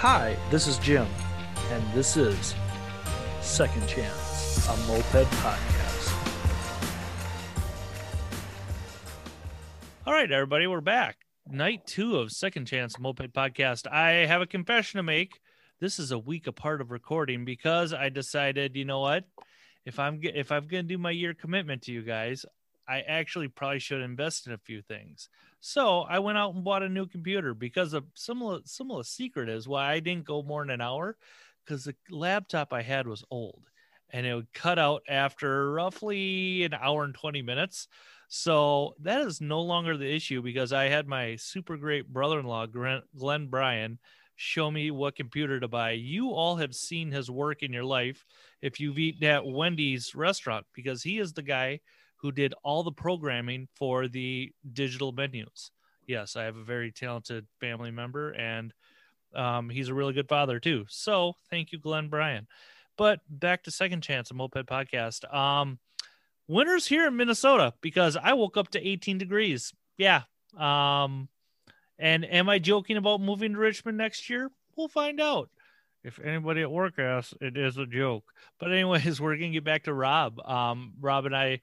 Hi, this is Jim, and this is Second Chance, a moped podcast. All right, everybody, we're back. Night two of Second Chance Moped Podcast. I have a confession to make. This is a week apart of recording because I decided, you know what? If I'm if I'm gonna do my year commitment to you guys, I actually probably should invest in a few things. So I went out and bought a new computer because a similar similar secret is why I didn't go more than an hour because the laptop I had was old and it would cut out after roughly an hour and 20 minutes. So that is no longer the issue because I had my super great brother-in-law Glenn, Glenn Bryan show me what computer to buy. You all have seen his work in your life if you've eaten at Wendy's restaurant because he is the guy who did all the programming for the digital menus. Yes, I have a very talented family member, and um, he's a really good father too. So thank you, Glenn Bryan. But back to Second Chance, a moped podcast. Um, winter's here in Minnesota because I woke up to 18 degrees. Yeah. Um, and am I joking about moving to Richmond next year? We'll find out. If anybody at work asks, it is a joke. But anyways, we're gonna get back to Rob. Um, Rob and I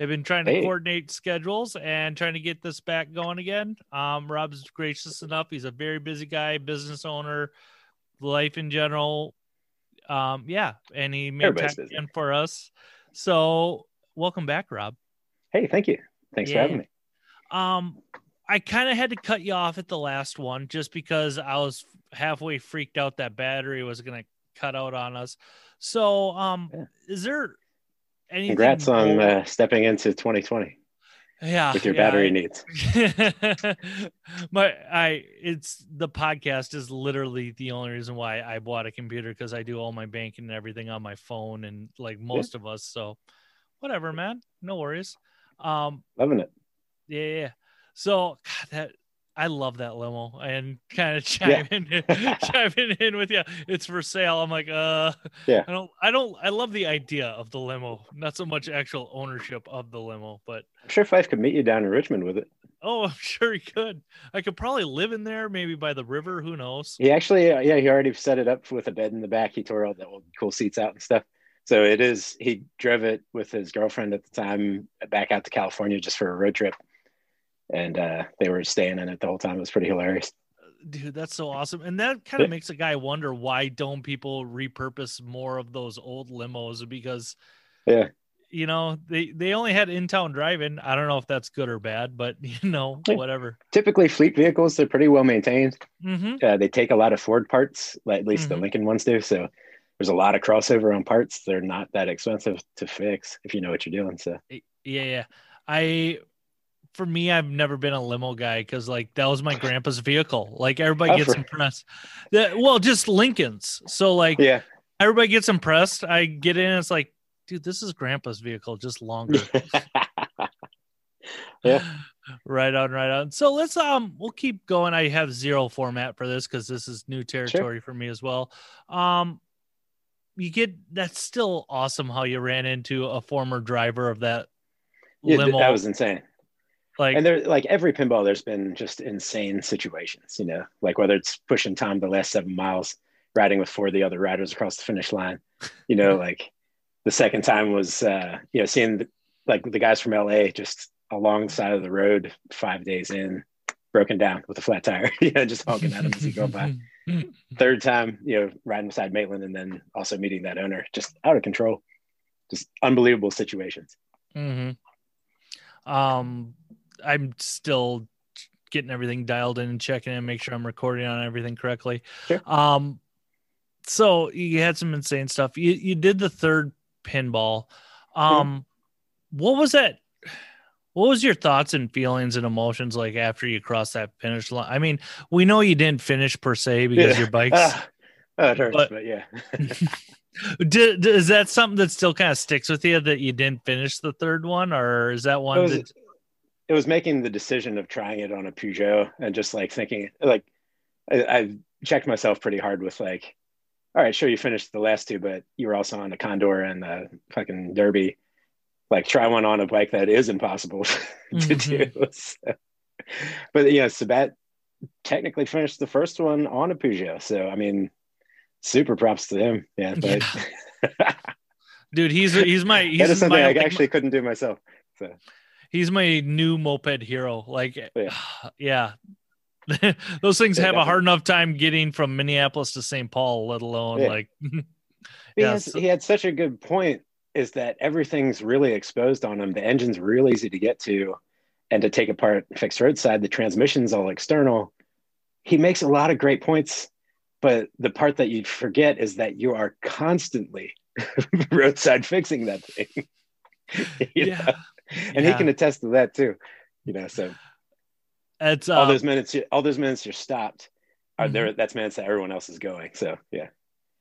have been trying to Hey. coordinate schedules and trying to get this back going again. Um, Rob's gracious enough. He's a very busy guy, business owner, life in general. Um, yeah, and he made Everybody's time busy. for us. So welcome back, Rob. Hey, thank you. Thanks Yeah. for having me. Um, I kind of had to cut you off at the last one just because I was halfway freaked out that battery was going to cut out on us. So, um, Yeah. is there anything? Congrats on uh, stepping into 2020 yeah, with your yeah, battery needs. my I it's the podcast is literally the only reason why I bought a computer because I do all my banking and everything on my phone and like most of us. So whatever, man. No worries. Um Loving it. yeah, yeah. So God, that I love that limo and kind of Yeah. chiming in, chiming in with you. It's for sale. I'm like, uh, Yeah. I don't, I don't, I love the idea of the limo, not so much actual ownership of the limo, but I'm sure Fife could meet you down in Richmond with it. oh, I'm sure he could. I could probably live in there, maybe by the river. Who knows? He actually, uh, yeah, he already set it up with a bed in the back. He tore all the old cool seats out and stuff. So it is, he drove it with his girlfriend at the time back out to California just for a road trip. And uh, they were staying in it the whole time. It was pretty hilarious. Dude, that's so awesome. And that kind of Yeah. makes a guy wonder why don't people repurpose more of those old limos because Yeah. you know, they they only had in-town driving. I don't know if that's good or bad, but you know, Yeah. whatever. Typically, fleet vehicles, they're pretty well maintained. Mhm. uh, they take a lot of Ford parts, at least Mhm. the Lincoln ones do. So there's a lot of crossover on parts. They're not that expensive to fix if you know what you're doing. So Yeah, yeah. I for me, I've never been a limo guy because like that was my grandpa's vehicle. Like everybody Oh, gets impressed. The, well, just Lincoln's. So like yeah, everybody gets impressed. I get in, it's like, dude, this is grandpa's vehicle, just longer. Yeah. right on, right on. So let's um we'll keep going. I have zero format for this because this is new territory for me as well. Um you get that's still awesome how you ran into a former driver of that yeah limo. that was insane. Like And there, like every pinball, there's been just insane situations. You know, like whether it's pushing Tom the last seven miles, riding with four of the other riders across the finish line. You know, like the second time was, uh, you know, seeing the, like the guys from LA just along the side of the road five days in, broken down with a flat tire. you know, just honking at him as he go by. third time, you know, riding beside Maitland and then also meeting that owner, just out of control, just unbelievable situations. hmm Um, I'm still getting everything dialed in and checking and make sure I'm recording on everything correctly. Sure. Um, so you had some insane stuff. You you did the third pinball. Um, what was that? What was your thoughts and feelings and emotions like after you crossed that finish line? I mean, we know you didn't finish per se because Yeah. your bikes. Ah, oh, it hurts, But- but, yeah. Did, is that something that still kind of sticks with you that you didn't finish the third one, or is that one it was, that it was making the decision of trying it on a Peugeot and just like thinking, like, I, I checked myself pretty hard with like, all right, sure, you finished the last two, but you were also on the Condor and the fucking Derbi. Like, try one on a bike that is impossible to Mhm. do. So- but yeah, Sabat technically finished the first one on a Peugeot. So I mean, super props to him. Yeah, but yeah. dude, he's he's my he's that is something my, I actually couldn't do myself. So he's my new moped hero. Like, oh, Yeah. yeah. Those things Yeah, have a hard enough time getting from Minneapolis to St. Paul, let alone Yeah. like, he, has, so- he had such a good point. Is that everything's really exposed on him? The engine's real easy to get to, and to take apart fixed roadside. The transmission's all external. He makes a lot of great points, but the part that you forget is that you are constantly roadside fixing that thing. yeah. know? and Yeah. he can attest to that too. You know, so it's all uh, those minutes, all those minutes you're stopped are Mhm. there. That's minutes that everyone else is going. So yeah,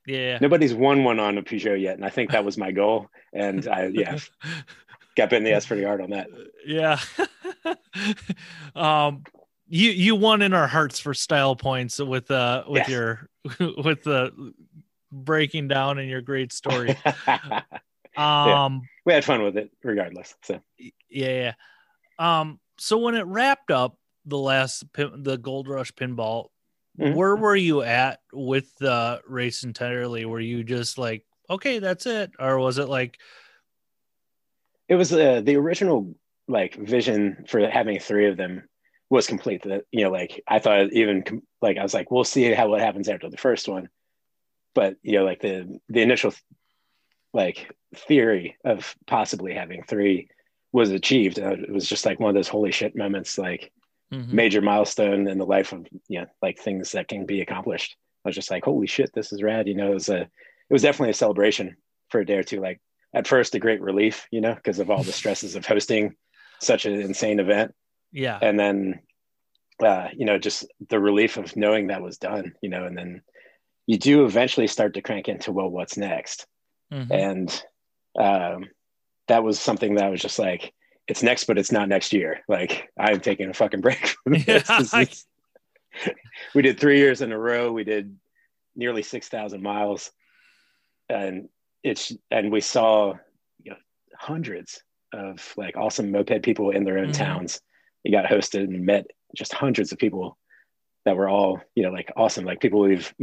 yeah. nobody's won one on a Peugeot yet, and I think that was my goal. And I yeah, got bit in the ass pretty hard on that. yeah. um, you you won in our hearts for style points with uh with Yes. your with the breaking down and your great story. Um. we had fun with it regardless. So yeah, yeah. Um. So when it wrapped up, the last pin, the Gold Rush pinball, Mhm. where were you at with the race entirely? Were you just like, okay, that's it, or was it like, it was uh, the original like vision for having three of them was complete. That you know, like I thought even like I was like, we'll see how what happens after the first one, but you know, like the the initial like theory of possibly having three was achieved. Uh, it was just like one of those holy shit moments, like Mhm. major milestone in the life of you know like things that can be accomplished. I was just like, holy shit, this is rad. You know, it was a it was definitely a celebration for a day or two. Like at first, a great relief, you know, because of all the stresses of hosting such an insane event, yeah, and then uh, you know just the relief of knowing that was done. You know, and then you do eventually start to crank into well, what's next? Mhm. and um, that was something that was just like it's next but it's not next year like i'm taking a fucking break from this. Yeah. Is- we did three years in a row we did nearly 6000 miles and it's and we saw you know hundreds of like awesome moped people in their own Mhm. towns we got hosted and met just hundreds of people that were all you know like awesome like people we've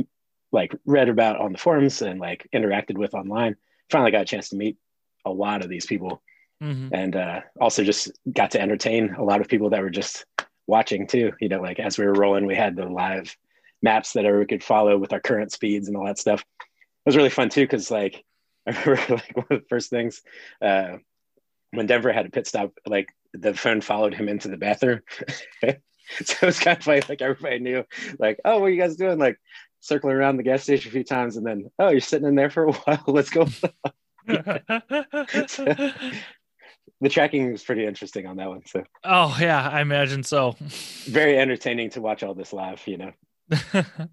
like read about on the forums and like interacted with online finally got a chance to meet a lot of these people Mhm. and uh, also just got to entertain a lot of people that were just watching too you know like as we were rolling we had the live maps that everyone could follow with our current speeds and all that stuff. It was really fun too because like i remember like one of the first things uh, when denver had a pit stop like the phone followed him into the bathroom. So it was kind of funny like everybody knew like oh what are you guys doing? Like circling around the gas station a few times and then oh you're sitting in there for a while. Let's go. The tracking was pretty interesting on that one so. Oh yeah, I imagine so. very entertaining to watch all this live you know.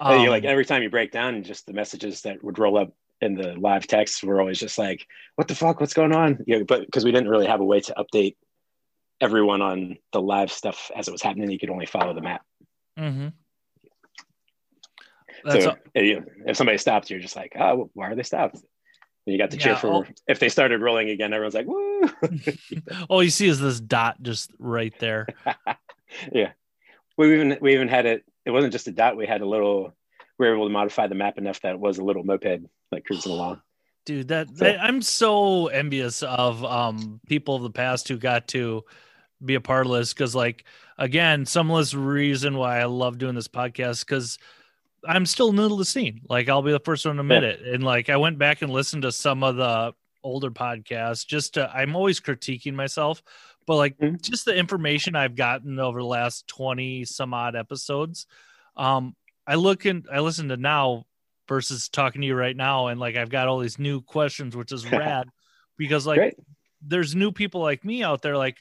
Um, you like every time you break down just the messages that would roll up in the live text were always just like what the fuck? What's going on? You know, but because we didn't really have a way to update everyone on the live stuff as it was happening you could only follow the map. Mhm. That's so a- uh, if somebody stopped you're just like oh why are they stopped and you got to cheer Yeah, for oh. if they started rolling again everyone's like woo all you see is this dot just right there. yeah we even we even had it it wasn't just a dot we had a little we were able to modify the map enough that it was a little moped like cruising along dude that, So- that- i'm so envious of um people of the past who got to be a part of this because like again some of this reason why i love doing this podcast because i'm still new to the scene like i'll be the first one to admit Yeah. it and like i went back and listened to some of the older podcasts just to i'm always critiquing myself but like Mhm. just the information i've gotten over the last 20 some odd episodes um i look and i listen to now versus talking to you right now and like i've got all these new questions which is rad because like great there's new people like me out there like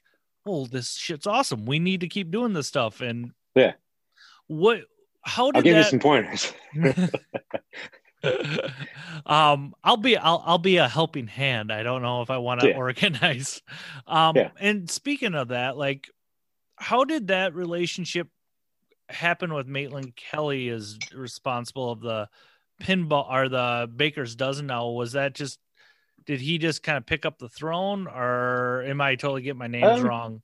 oh this shit's awesome we need to keep doing this stuff and Yeah. what how i'll did give you some pointers um i'll be I'll, I'll be a helping hand i don't know if i want to Yeah. organize um Yeah. and speaking of that like how did that relationship happen with maitland kelly is responsible of the pinball or the baker's dozen now was that just did he just kind of pick up the throne or am i totally getting my names Um, wrong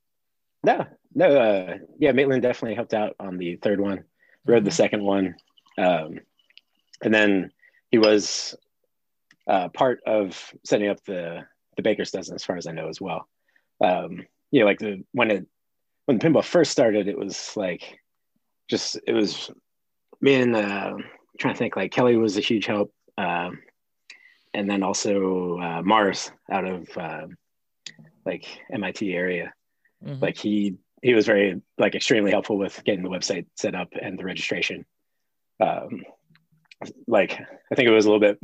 No, no, uh, yeah, Maitland definitely helped out on the third one. Rode the Mhm. second one, um, and then he was uh, part of setting up the the Baker's dozen, as far as I know, as well. Um, you know, like the when it when pinball first started, it was like just it was me and uh, trying to think like Kelly was a huge help, um, and then also uh, Mars out of uh, like MIT area Mhm. like he he was very like extremely helpful with getting the website set up and the registration. Um like i think it was a little bit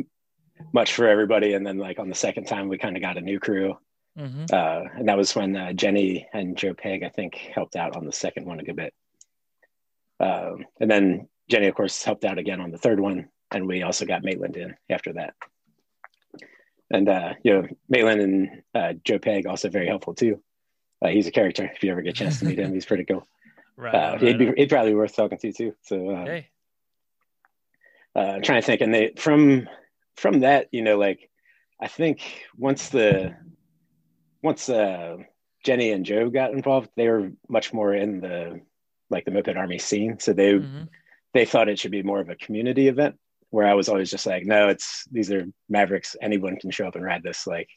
much for everybody. And then like on the second time we kind of got a new crew. Mhm. uh and that was when uh, jenny and joe peg i think helped out on the second one a good bit. Um and then jenny of course helped out again on the third one. And we also got maitland in after that. And uh you know maitland and uh joe peg also very helpful too uh, he's a character. If you ever get a chance to meet him, he's pretty cool. Right. Uh, on, he'd be he'd probably be worth talking to too. So uh, Hey. uh, I'm trying to think, and they from from that, you know, like I think once the once uh, Jenny and Joe got involved, they were much more in the like the moped army scene. So they Mhm. they thought it should be more of a community event. Where I was always just like, no, it's these are Mavericks. Anyone can show up and ride this. Like,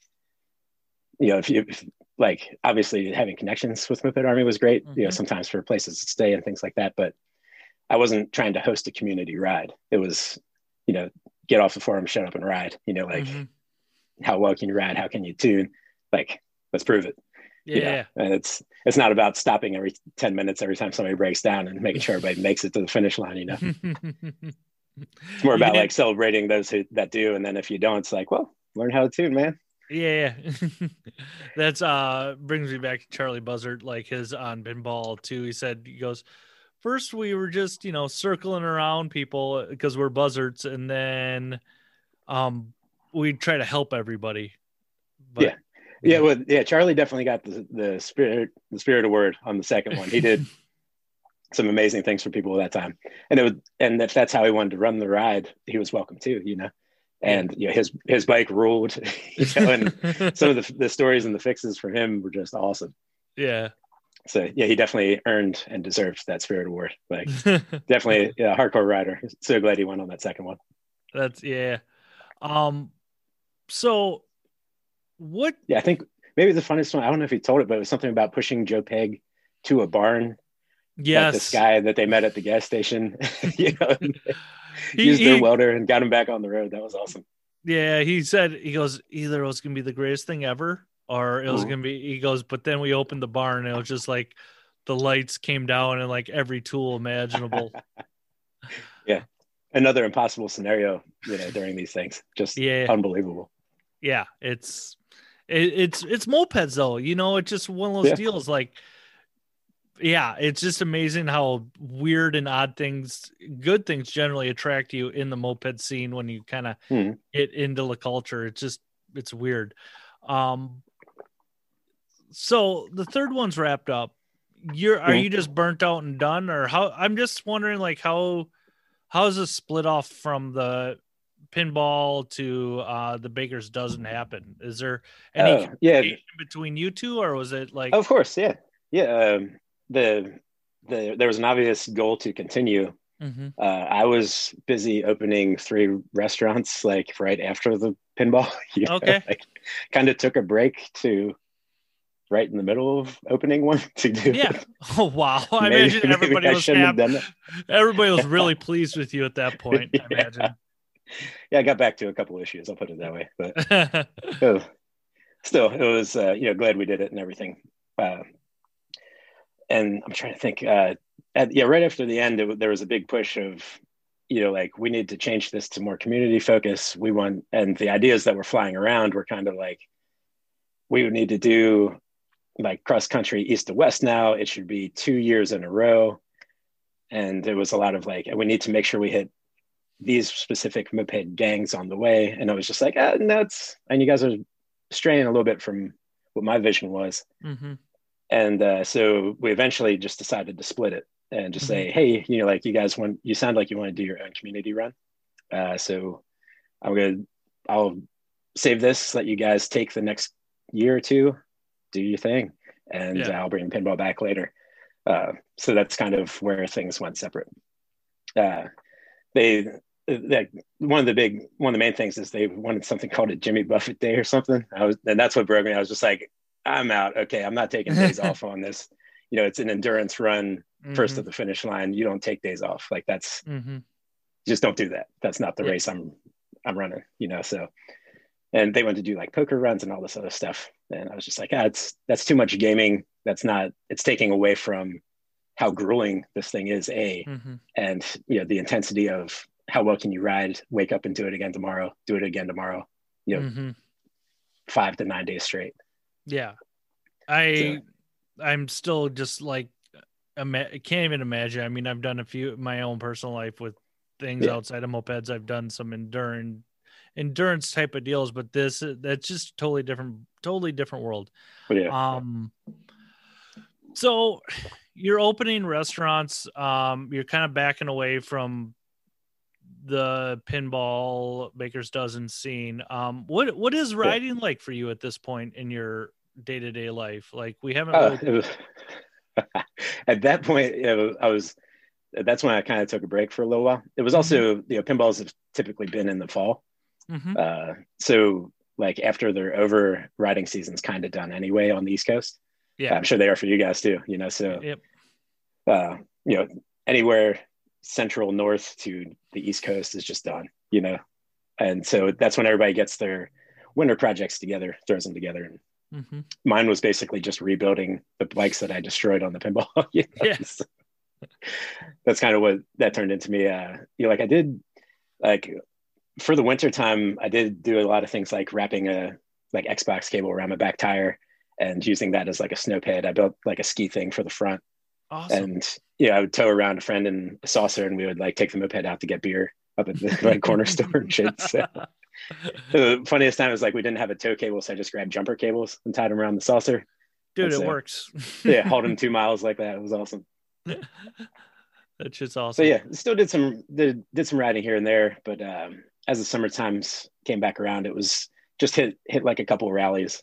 you know, if you if, like obviously having connections with Moped Army was great. You know, Mhm. sometimes for places to stay and things like that. But I wasn't trying to host a community ride. It was, you know, get off the forum, shut up and ride. You know, like Mhm. how well can you ride? How can you tune? Like, let's prove it. Yeah. you know? And it's it's not about stopping every 10 minutes every time somebody breaks down and making sure everybody makes it to the finish line, you know. It's more about did- like celebrating those who that do. And then if you don't, it's like, well, learn how to tune, man. Yeah, yeah. that's uh brings me back to Charlie Buzzard, like his on pinball too. He said he goes, first we were just you know circling around people because we're buzzards, and then um we try to help everybody. But, Yeah. Yeah, well, yeah, Charlie definitely got the, the spirit the spirit of word on the second one. He did some amazing things for people at that time. And it was and if that's how he wanted to run the ride, he was welcome too, you know. And you know, his his bike ruled, you know, and some of the, the stories and the fixes for him were just awesome. yeah. So yeah, he definitely earned and deserved that spirit award. Like definitely yeah, hardcore rider. So glad he went on that second one. That's yeah. Um so what Yeah, I think maybe the funniest one, I don't know if he told it, but it was something about pushing Joe Peg to a barn. yes Like this guy that they met at the gas station. you know, He- used he- their welder and got him back on the road. That was awesome. Yeah, he said he goes either it was gonna be the greatest thing ever, or it was Mhm. gonna be. He goes, but then we opened the barn and it was just like the lights came down and like every tool imaginable. Yeah, another impossible scenario, you know, during these things. Just Yeah. unbelievable. yeah, it's it, it's it's mopeds though. You know, it's just one of those Yeah. deals. Like, yeah, it's just amazing how weird and odd things, good things generally attract you in the moped scene when you kind of Hmm. get into the culture. It's just it's weird. Um, so the third one's wrapped up. You're are Mhm. you just burnt out and done, or how? I'm just wondering, like how how is this split off from the pinball to uh the Baker's Dozen happen? Is there any Oh, yeah, between you two, or was it like of course. Yeah. Yeah. Um, the, the, there was an obvious goal to continue. Mhm. Uh, I was busy opening three restaurants like right after the pinball. you know, Okay. Like kind of took a break to right in the middle of opening one to do yeah? it. Oh wow! I Maybe- imagine everybody I was happy. done. Everybody was really pleased with you at that point. I Yeah. imagine. Yeah, I got back to a couple issues. I'll put it that way. But oh, still, it was uh, you know glad we did it and everything. Uh, and I'm trying to think. Uh, at, yeah, right after the end, it, there was a big push of you know like we need to change this to more community focus. We want, and the ideas that were flying around were kind of like we would need to do like cross country east to west now. It should be two years in a row. And there was a lot of like, we need to make sure we hit these specific moped gangs on the way. And I was just like, ah, no, it's, and you guys are straying a little bit from what my vision was. hmm And uh, so we eventually just decided to split it and just say, hey, you know, like you guys want, you sound like you want to do your own community run. Uh, so I'm going to, I'll save this, let you guys take the next year or two, do your thing. and Yeah. I'll bring pinball back later. Uh, so that's kind of where things went separate. Uh, they, like one of the big, one of the main things is they wanted something called a Jimmy Buffett Day or something. I was, and that's what broke me. I was just like, I'm out. Okay, I'm not taking days off on this. You know, it's an endurance run, first Mhm. at the finish line. You don't take days off. Like that's Mhm. just don't do that. That's not the Yeah. race I'm I'm running, you know. So and they went to do like poker runs and all this other stuff. And I was just like, ah, it's that's too much gaming. That's not it's taking away from how grueling this thing is, A, Mhm. and you know, the intensity of how well can you ride, wake up and do it again tomorrow, do it again tomorrow, you know, Mhm. five to nine days straight. Yeah, I I'm still just like ima- can't even imagine. I mean, I've done a few in my own personal life with things Yeah. outside of mopeds. I've done some endurance endurance type of deals, but this that's just totally different, totally different world. Yeah, Um, so you're opening restaurants. Um, you're kind of backing away from the pinball baker's dozen scene. Um, what what is riding like for you at this point in your day to day life? Like we haven't. Uh, really- was, at that point, you know, I was. That's when I kind of took a break for a little while. It was also, you know, pinballs have typically been in the fall, Mhm. uh, so like after their over riding season's kind of done anyway on the East Coast. Yeah. I'm sure they are for you guys too. You know, so Yep. uh, you know, anywhere central north to the East Coast is just done. You know, and so that's when everybody gets their winter projects together, throws them together, and Mhm. mine was basically just rebuilding the bikes that I destroyed on the pinball. you know? Yes. That's kind of what that turned into me. Uh, you know, like I did, like for the winter time, I did do a lot of things like wrapping a like Xbox cable around my back tire and using that as like a snow pad. I built like a ski thing for the front, Awesome. and yeah, I would tow around a friend in a saucer, and we would like take the moped out to get beer up at the like corner store and shit. So the funniest time was like we didn't have a tow cable, so I just grabbed jumper cables and tied them around the saucer. Dude, that's it works. Yeah, hauled them two miles like that. It was awesome. That's just awesome. So yeah, still did some did, did some riding here and there, but um, as the summer times came back around, it was just hit hit like a couple of rallies,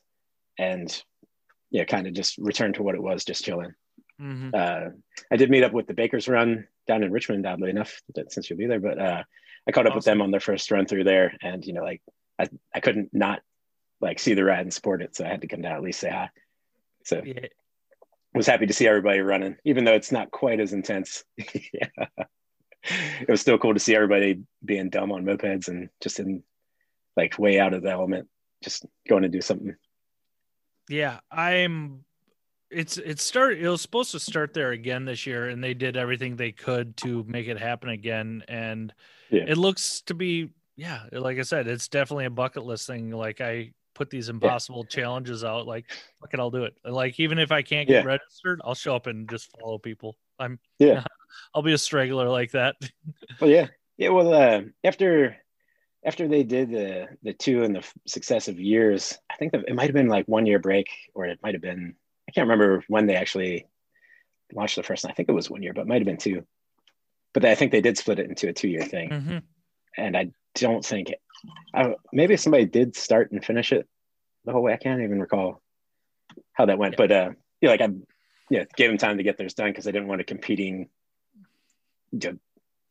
and yeah, kind of just returned to what it was, just chilling. Mhm. Uh, I did meet up with the Bakers Run down in Richmond, oddly enough, since you'll be there. But uh, I caught up with them on their first run through there, and you know, like I I couldn't not like see the ride and support it, so I had to come down at least say hi. So Yeah. was happy to see everybody running, even though it's not quite as intense. yeah. It was still cool to see everybody being dumb on mopeds and just in like way out of the element, just going to do something. Yeah, I'm. It's it started. It was supposed to start there again this year, and they did everything they could to make it happen again. And Yeah. it looks to be, yeah, like I said, it's definitely a bucket list thing. Like I put these impossible challenges out. Like, fuck it, I'll do it. Like even if I can't get Yeah. registered, I'll show up and just follow people. I'm Yeah. I'll be a straggler like that. Well, yeah, yeah. Well, uh, after after they did the the two in the successive years, I think that it might have been like one year break, or it might have been can't remember when they actually launched the first one. I think it was one year, but it might have been two. But I think they did split it into a two year thing. Mhm. and I don't think I, maybe somebody did start and finish it the whole way. I can't even recall how that went, Yeah. but uh, yeah, like I, yeah, gave them time to get theirs done because I didn't want a competing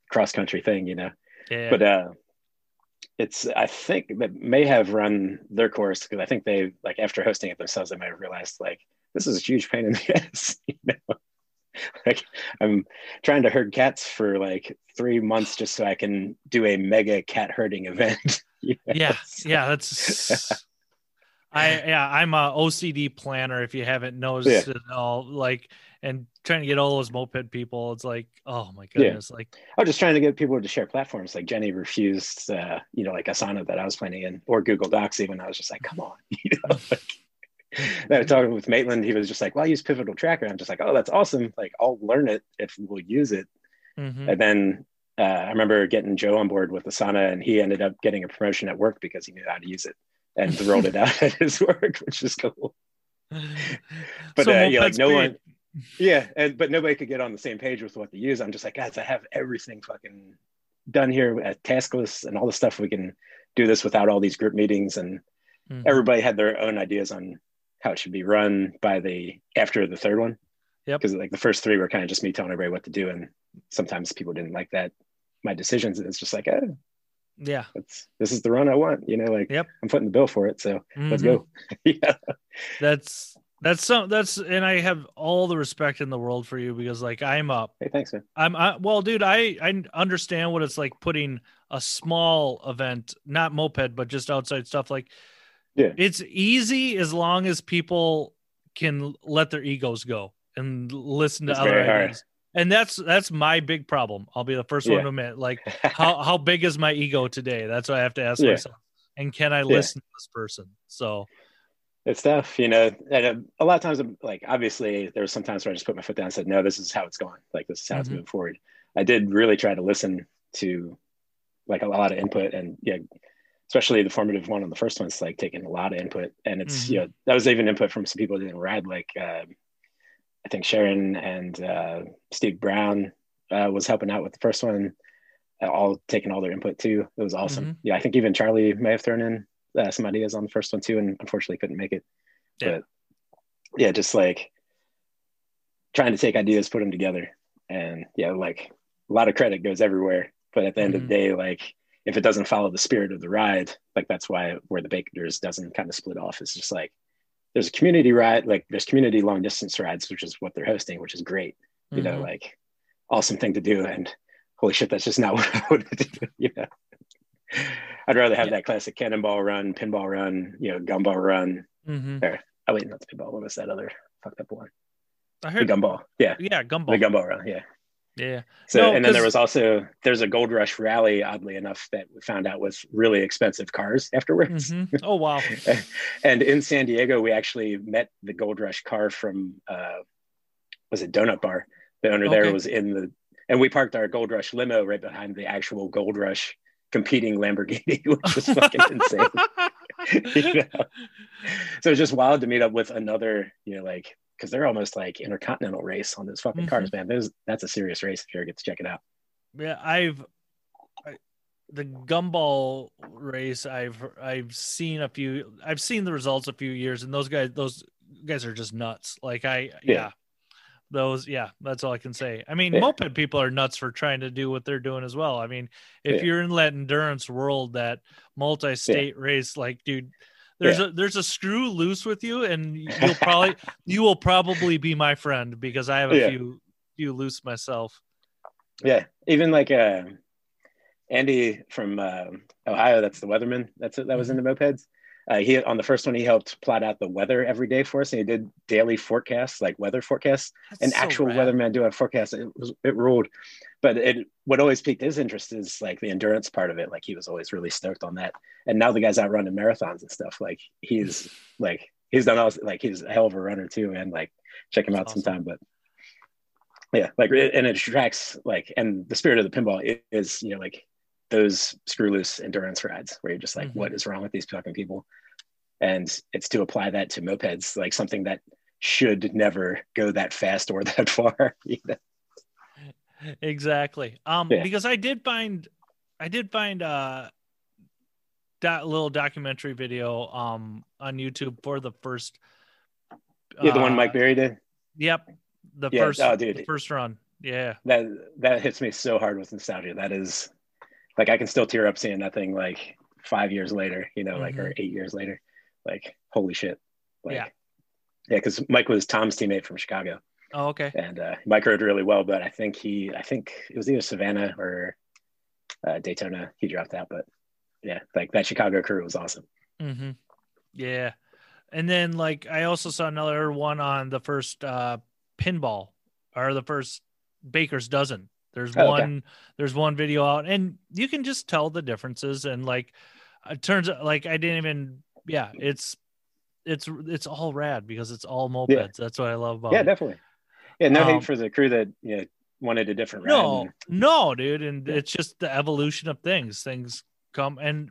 cross country thing, you know. Yeah. But uh, it's I think that may have run their course because I think they like after hosting it themselves, they might have realized like this is a huge pain in the ass, you know. like I'm trying to herd cats for like three months just so I can do a mega cat herding event. you know? yeah yeah that's i yeah i'm a ocd planner if you haven't noticed at all like and trying to get all those moped people it's like oh my Yeah. goodness like I was just trying to get people to share platforms. Like Jenny refused, uh, you know, like Asana that I was planning in, or Google Docs. Even I was just like, come on, you know. Like, I was talking with Maitland. He was just like, "Well, I use Pivotal Tracker." I'm just like, "Oh, that's awesome! Like, I'll learn it if we'll use it." mhm. And then uh, I remember getting Joe on board with Asana, and he ended up getting a promotion at work because he knew how to use it and rolled it out at his work, which is cool. But So uh, yeah, like no one, yeah, and but nobody could get on the same page with what to use. I'm just like, guys, I have everything fucking done here at task lists and all the stuff. We can do this without all these group meetings, and Mhm. everybody had their own ideas on how it should be run by the after the third one. Yep. Because like the first three were kind of just me telling everybody what to do, and sometimes people didn't like that my decisions. And it's just like, oh, Yeah. that's this is the run I want. You know, like Yep. I'm footing the bill for it, so let's Mhm. go. yeah, That's that's some that's and I have all the respect in the world for you because like I'm up. hey, thanks, man. I'm I, well, dude. I I understand what it's like putting a small event, not moped, but just outside stuff. Like, Yeah. it's easy as long as people can let their egos go and listen to It's other ideas. And that's that's my big problem. I'll be the first one to admit. Like, how how big is my ego today? That's what I have to ask Yeah. myself. And can I listen to this person? So it's tough, you know. And uh, a lot of times, I'm like, obviously, there was some times where I just put my foot down and said, "No, this is how it's going. Like, this is how it's Mhm. moving forward." I did really try to listen to like a lot of input, and yeah, especially the formative one on the first one. It's like taking a lot of input, and it's Mhm. you know that was even input from some people that didn't ride, like uh, I think Sharon and uh, Steve Brown uh, was helping out with the first one, uh, all taking all their input too. It was awesome. Mhm. Yeah, I think even Charlie may have thrown in uh, some ideas on the first one too, and unfortunately couldn't make it. Yeah. But yeah, just like trying to take ideas, put them together, and yeah, like a lot of credit goes everywhere. But at the end of Mhm. the day, like if it doesn't follow the spirit of the ride, like that's why where the Bakers Dozen kind of split off. It's just like there's a community ride, like there's community long distance rides, which is what they're hosting, which is great. You know, mhm. like awesome thing to do. And holy shit, that's just not what I would do. You know, I'd rather have Yeah. that classic cannonball run, pinball run, you know, gumball run. Mhm. Oh wait, not the pinball. What was that other fucked up one? I heard The gumball. Yeah, Yeah, gumball. the gumball run. Yeah. Yeah. So No, and then there was also there's a Gold Rush rally, oddly enough, that we found out was really expensive cars afterwards. Mhm. Oh wow. and in San Diego, we actually met the Gold Rush car from uh, was it Donut Bar? The owner Okay. there was in the, and we parked our Gold Rush limo right behind the actual Gold Rush competing Lamborghini, which was fucking insane. you know? So it's just wild to meet up with another, you know, like because they're almost like intercontinental race on those fucking Mhm. cars, man. There's that's a serious race if you ever get to check it out. Yeah, I've I, the gumball race. I've I've seen a few. I've seen the results a few years, and those guys, those guys are just nuts. Like I, yeah, Yeah. those, yeah, that's all I can say. I mean, Yeah. moped people are nuts for trying to do what they're doing as well. I mean, if Yeah. you're in that endurance world, that multi-state race, like, dude. There's a there's a screw loose with you, and you'll probably you will probably be my friend because I have a Yeah. few few loose myself. Yeah, even like uh, Andy from uh, Ohio, that's the weatherman. That's that was in the mopeds. Uh, he on the first one, he helped plot out the weather every day for us, and he did daily forecasts, like weather forecasts. That's An so actual rad. weatherman doing a forecast. It was it ruled. But it what always piqued his interest is like the endurance part of it. Like he was always really stoked on that. And now the guy's out running marathons and stuff. Like he's like he's done all like he's a hell of a runner too. And like check him out awesome. sometime. But yeah, like it- and it attracts like and the spirit of the pinball is you know like those screw loose endurance rides where you're just like, Mhm. what is wrong with these fucking people? And it's to apply that to mopeds, like something that should never go that fast or that far. you know? Exactly um Yeah. because i did find i did find uh that little documentary video um on youtube for the first Yeah, the one uh, Mike Berry did. yep the Yeah, first oh, dude. the first run yeah That that hits me so hard with nostalgia. That is like I can still tear up seeing that thing like five years later, you know, like or eight years later. Like holy shit. Like Yeah. yeah, because Mike was Tom's teammate from Chicago. Oh okay and uh, Mike rode really well, but I think he, I think it was either Savannah or uh, Daytona. He dropped out, but yeah, like that Chicago crew was awesome. Mm-hmm. yeah and then like i also saw another one on the first uh pinball or the first baker's dozen there's Oh, okay. one there's one video out and you can just tell the differences and like it turns out like i didn't even yeah it's it's it's all rad because it's all mopeds Yeah. that's what i love about yeah, it definitely. Yeah, no Um, hate for the crew that you know wanted a different no and- no dude and Yeah. it's just the evolution of things things come and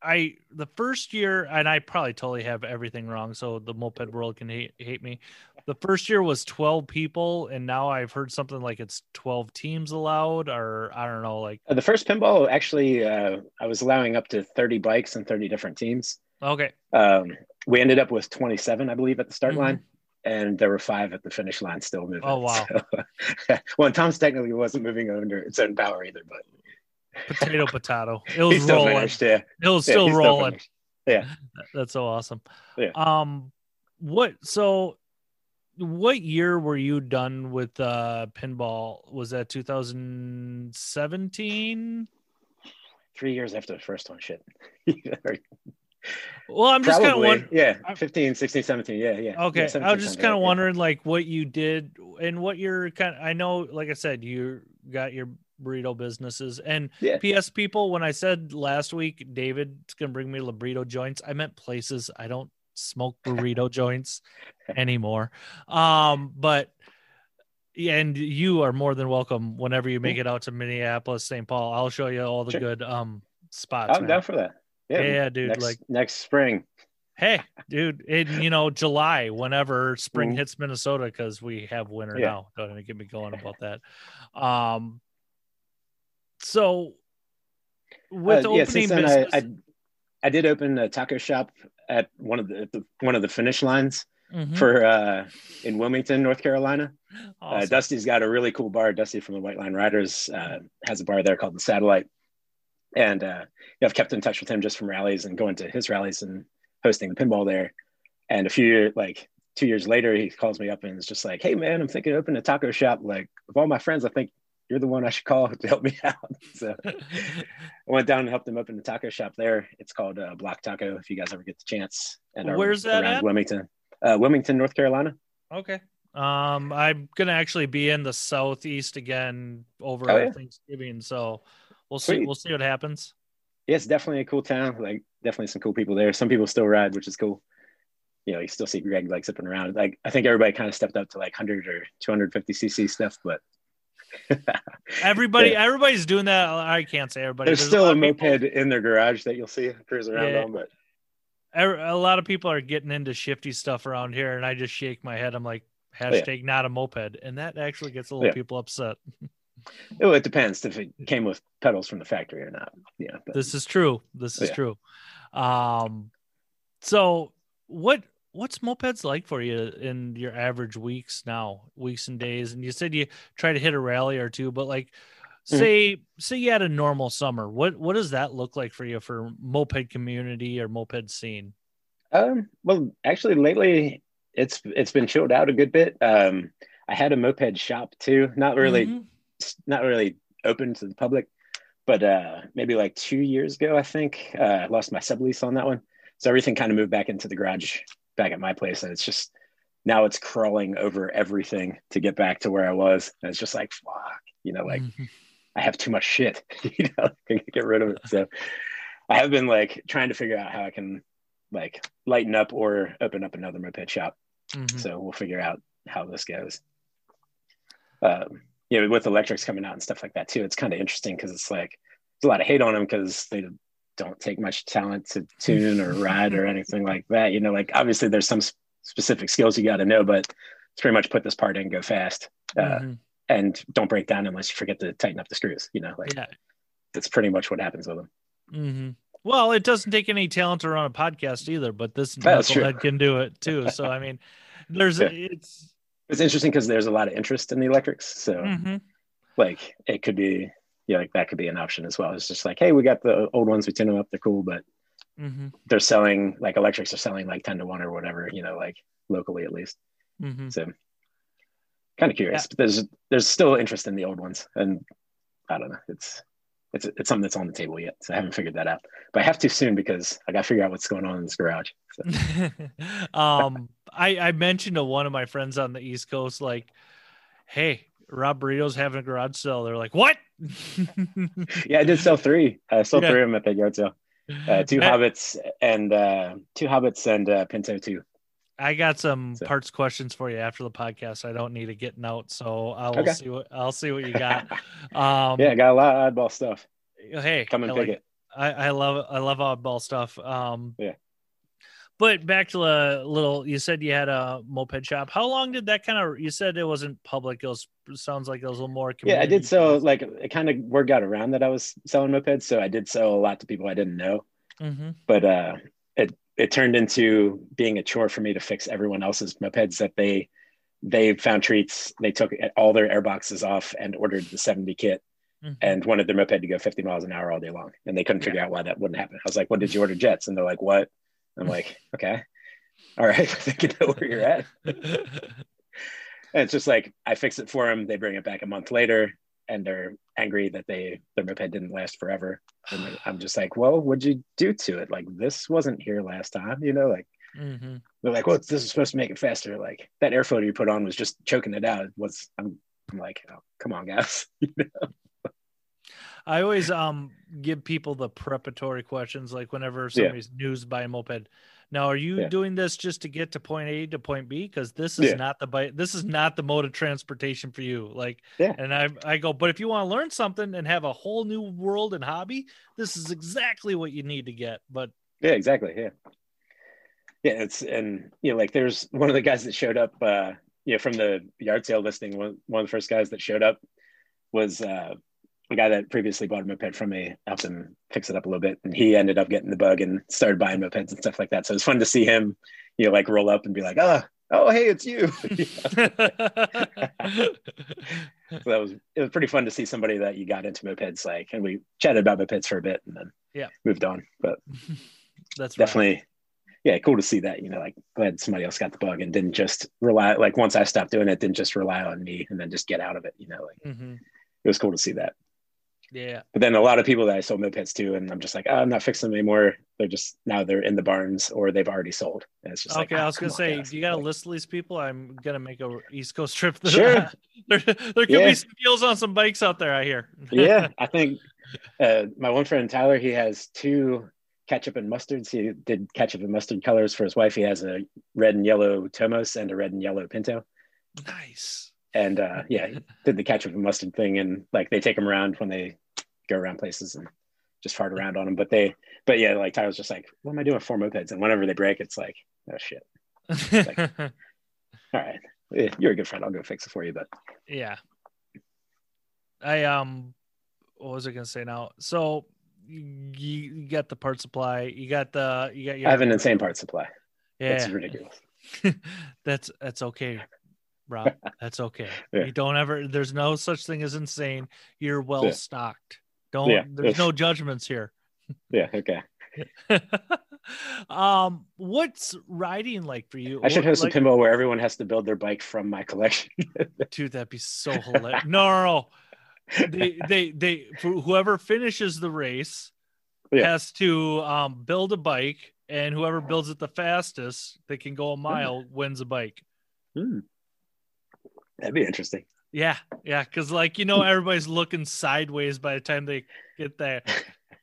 i the first year and i probably totally have everything wrong so the moped world can hate, hate me the first year was 12 people and now i've heard something like it's 12 teams allowed or i don't know like Uh, the first pinball actually, uh, I was allowing up to thirty bikes and thirty different teams. okay Um, we ended up with 27, I believe, at the start Mhm. line, and there were five at the finish line still moving. Oh, wow. So, well, and Tom's technically wasn't moving under its own power either, but Potato, potato. It was still rolling. finished. Yeah, It was Yeah, still rolling. finished. Yeah. That's so awesome. Yeah. Um, what? So, what year were you done with uh pinball? Was that 2017? Three years after the first one, shit. Well, I'm just kind of wondering. yeah, I- 15, 16, 17, yeah, yeah. Okay, yeah, I was just kind of right, yeah. wondering, like, what you did and what you're kind. I know, like I said, you got your burrito businesses, and Yeah. PS people. When I said last week, David's gonna bring me burrito joints, I meant places. I don't smoke burrito joints anymore. Um, but and you are more than welcome whenever you make it out to Minneapolis, St. Paul. I'll show you all the Sure. good um spots. I'm man. down for that. Yeah, Yeah, dude, Next, like- next spring. Hey, dude, in you know July, whenever spring Mhm. hits Minnesota, because we have winter Yeah. now. Don't even get me going about that. Um, so with Uh, yeah, opening then business, I, I I did open a taco shop at one of the, the one of the finish lines Mhm. for uh in Wilmington, North Carolina. Uh, Dusty's got a really cool bar. Dusty from the White Line Riders uh, has a bar there called the Satellite, and uh, yeah, I've kept in touch with him just from rallies and going to his rallies and hosting the pinball there. And a few like two years later, he calls me up and is just like, "Hey man, I'm thinking of opening a taco shop. Like of all my friends, I think you're the one I should call to help me out." So I went down and helped him open the taco shop there. It's called uh, Block Taco. If you guys ever get the chance, and Where's that around at? Wilmington, uh, Wilmington, North Carolina. okay. Um, I'm gonna actually be in the southeast again over Oh, yeah. Thanksgiving, so we'll see. Sweet. We'll see what happens. yeah, it's definitely a cool town. Like definitely some cool people there. Some people still ride, which is cool. You know, you still see Greg like zipping around. Like I think everybody kind of stepped up to like 100 or 250 cc stuff, but Everybody, Yeah. everybody's doing that. I can't say everybody. there's, There's still a people- moped in their garage that you'll see cruise around Yeah. on. But a lot of people are getting into shifty stuff around here, and I just shake my head. I'm like, oh, hashtag not a moped, and that actually gets a little Oh, Yeah. people upset. oh, it depends if it came with pedals from the factory or not. Yeah, but This is true. This is Yeah. true. Um, so what what's mopeds like for you in your average weeks now, weeks and days? And you said you try to hit a rally or two, but like, Mhm. say say you had a normal summer, what what does that look like for you for moped community or moped scene? Um, well, actually, lately it's it's been chilled out a good bit. Um, I had a moped shop too, not really, Mhm. Not really open to the public, but uh, maybe like two years ago, I think uh, I lost my sublease on that one, so everything kind of moved back into the garage back at my place, and it's just now it's crawling over everything to get back to where I was, and it's just like fuck, you know, like Mhm. I have too much shit, you know, I get rid of it. So I have been like trying to figure out how I can like lighten up or open up another moped shop. Mhm. So we'll figure out how this goes. Um, you know, with electrics coming out and stuff like that too, it's kind of interesting because it's like there's a lot of hate on them because they don't take much talent to tune or ride or anything like that. You know, like obviously there's some s- specific skills you got to know, but it's pretty much put this part in, go fast, uh, Mhm. and don't break down unless you forget to tighten up the screws. You know, like yeah. that's pretty much what happens with them. Mm-hmm. Well, it doesn't take any talent to run a podcast either, but this knucklehead can do it too. So I mean, there's Yeah. it's It's interesting because there's a lot of interest in the electrics, so mhm. like it could be, yeah, like that could be an option as well. It's just like, hey, we got the old ones, we tune them up, they're cool, but hmm they're selling like electrics are selling like 10 to 1 or whatever, you know, like locally at least. hmm So kind of curious, but there's there's still interest in the old ones, and I don't know, it's it's it's something that's on the table yet, so I haven't figured that out. But I have to soon because I got to figure out what's going on in this garage. So, um, I I mentioned to one of my friends on the East Coast, like, hey, Rob Burrito's having a garage sale. They're like, what? yeah, I did sell three. I sold Yeah. three of them at that yard sale. Uh, two hobbits and uh, two hobbits and uh, Pinto two. I got some So- parts questions for you after the podcast. I don't need it getting out, so I'll Okay. see what I'll see what you got. Um, yeah, I got a lot of oddball stuff. hey, Come and I pick like it. I, I love I love oddball stuff. Um, Yeah. But back to the little, you said you had a moped shop. How long did that kind of? You said it wasn't public. It was sounds like it was a little more. Yeah, I did sell based. like it kind of word got around that I was selling mopeds, so I did sell a lot to people I didn't know. Mhm. But uh, it it turned into being a chore for me to fix everyone else's mopeds that they they found treats. They took all their air boxes off and ordered the 70 kit mm-hmm. and wanted their moped to go 50 miles an hour all day long. And they couldn't figure yeah. out why that wouldn't happen. I was like, "What did you order jets?" And they're like, "What?" I'm like, "Okay, all right, I think you know where you're at." and it's just like I fix it for them. They bring it back a month later and they're angry that they their moped didn't last forever. And I'm just like, well, what'd you do to it? Like this wasn't here last time, you know? Like mm-hmm. they're like, well, this is supposed to make it faster. Like that air filter you put on was just choking it out. It Was I'm I'm like, oh, come on, guys. you know? I always um give people the preparatory questions, like whenever somebody's yeah. news by a moped. Now, are you yeah. doing this just to get to point A to point B? Because this is yeah. not the bite. This is not the mode of transportation for you. Like, yeah. And I I go, but if you want to learn something and have a whole new world and hobby, this is exactly what you need to get. But yeah, exactly. Yeah. Yeah, it's and you know, like there's one of the guys that showed up, uh, you know, from the yard sale listing. One one of the first guys that showed up was uh a guy that previously bought a moped from me helped him fix it up a little bit, and he ended up getting the bug and started buying mopeds and stuff like that. So it was fun to see him, you know, like roll up and be like, "Oh, oh, hey, it's you." so that was it was pretty fun to see somebody that you got into mopeds like, and we chatted about mopeds for a bit, and then yeah, moved on. But that's definitely. Right. Yeah, cool to see that. You know, like glad somebody else got the bug and didn't just rely. Like once I stopped doing it, didn't just rely on me and then just get out of it. You know, like mm-hmm. it was cool to see that. Yeah. But then a lot of people that I sold mopeds to, and I'm just like, oh, I'm not fixing them anymore. They're just now they're in the barns or they've already sold. And it's just okay. Like, I was gonna say, do you got to like, list these people? I'm gonna make a East Coast trip. Sure. there, there could yeah. be some deals on some bikes out there. I hear. yeah, I think uh, my one friend Tyler, he has two ketchup and mustards. He did ketchup and mustard colors for his wife. He has a red and yellow Tomos and a red and yellow Pinto. Nice. And uh, yeah, did the ketchup and mustard thing, and like they take them around when they go around places and just fart around on them. But they, but yeah, like Tyler's just like, what am I doing with four mopeds? And whenever they break, it's like, oh shit. Like, All right, you're a good friend. I'll go fix it for you. But yeah, I um, what was I gonna say now? So you, you got the part supply. You got the you got your. I have an insane part supply. Yeah, it's ridiculous. that's that's okay. Rob. That's okay. yeah. You don't ever. There's no such thing as insane. You're well yeah. stocked. Don't. Yeah. There's no judgments here. Yeah. Okay. um, what's riding like for you? I should host like, a pinball where everyone has to build their bike from my collection. dude, that'd be so hilarious. no, no, no. They, they, they, whoever finishes the race yeah. has to um, build a bike, and whoever builds it the fastest, they can go a mile, mm. wins a bike. Mm. That'd be interesting. Yeah, yeah, because like you know, everybody's looking sideways by the time they get that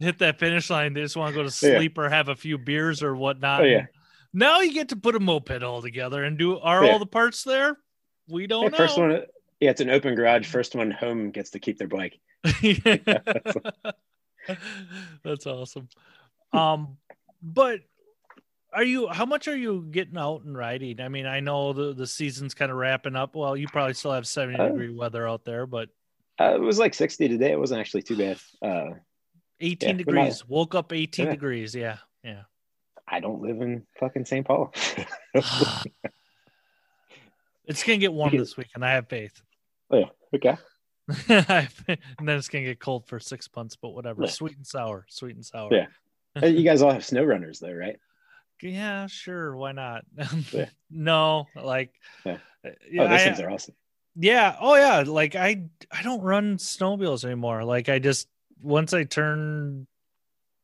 hit that finish line. They just want to go to sleep yeah. or have a few beers or whatnot. Oh, yeah. Now you get to put a moped all together and do. Are yeah. all the parts there? We don't hey, know. First one, yeah, it's an open garage. First one home gets to keep their bike. That's awesome. Um, but are you how much are you getting out and riding? I mean, I know the the season's kind of wrapping up. Well, you probably still have 70 uh, degree weather out there, but uh, it was like 60 today. It wasn't actually too bad. Uh, 18 yeah, degrees. Woke up 18 yeah. degrees. Yeah. Yeah. I don't live in fucking St. Paul. it's gonna get warm this week, and I have faith. Oh, yeah. Okay. and then it's gonna get cold for six months, but whatever. Yeah. Sweet and sour. Sweet and sour. Yeah. you guys all have snow runners though, right? Yeah, sure, why not? Yeah. no, like yeah. Uh, oh, those I, things are awesome. Yeah. Oh yeah. Like I I don't run snowmobiles anymore. Like I just once I turned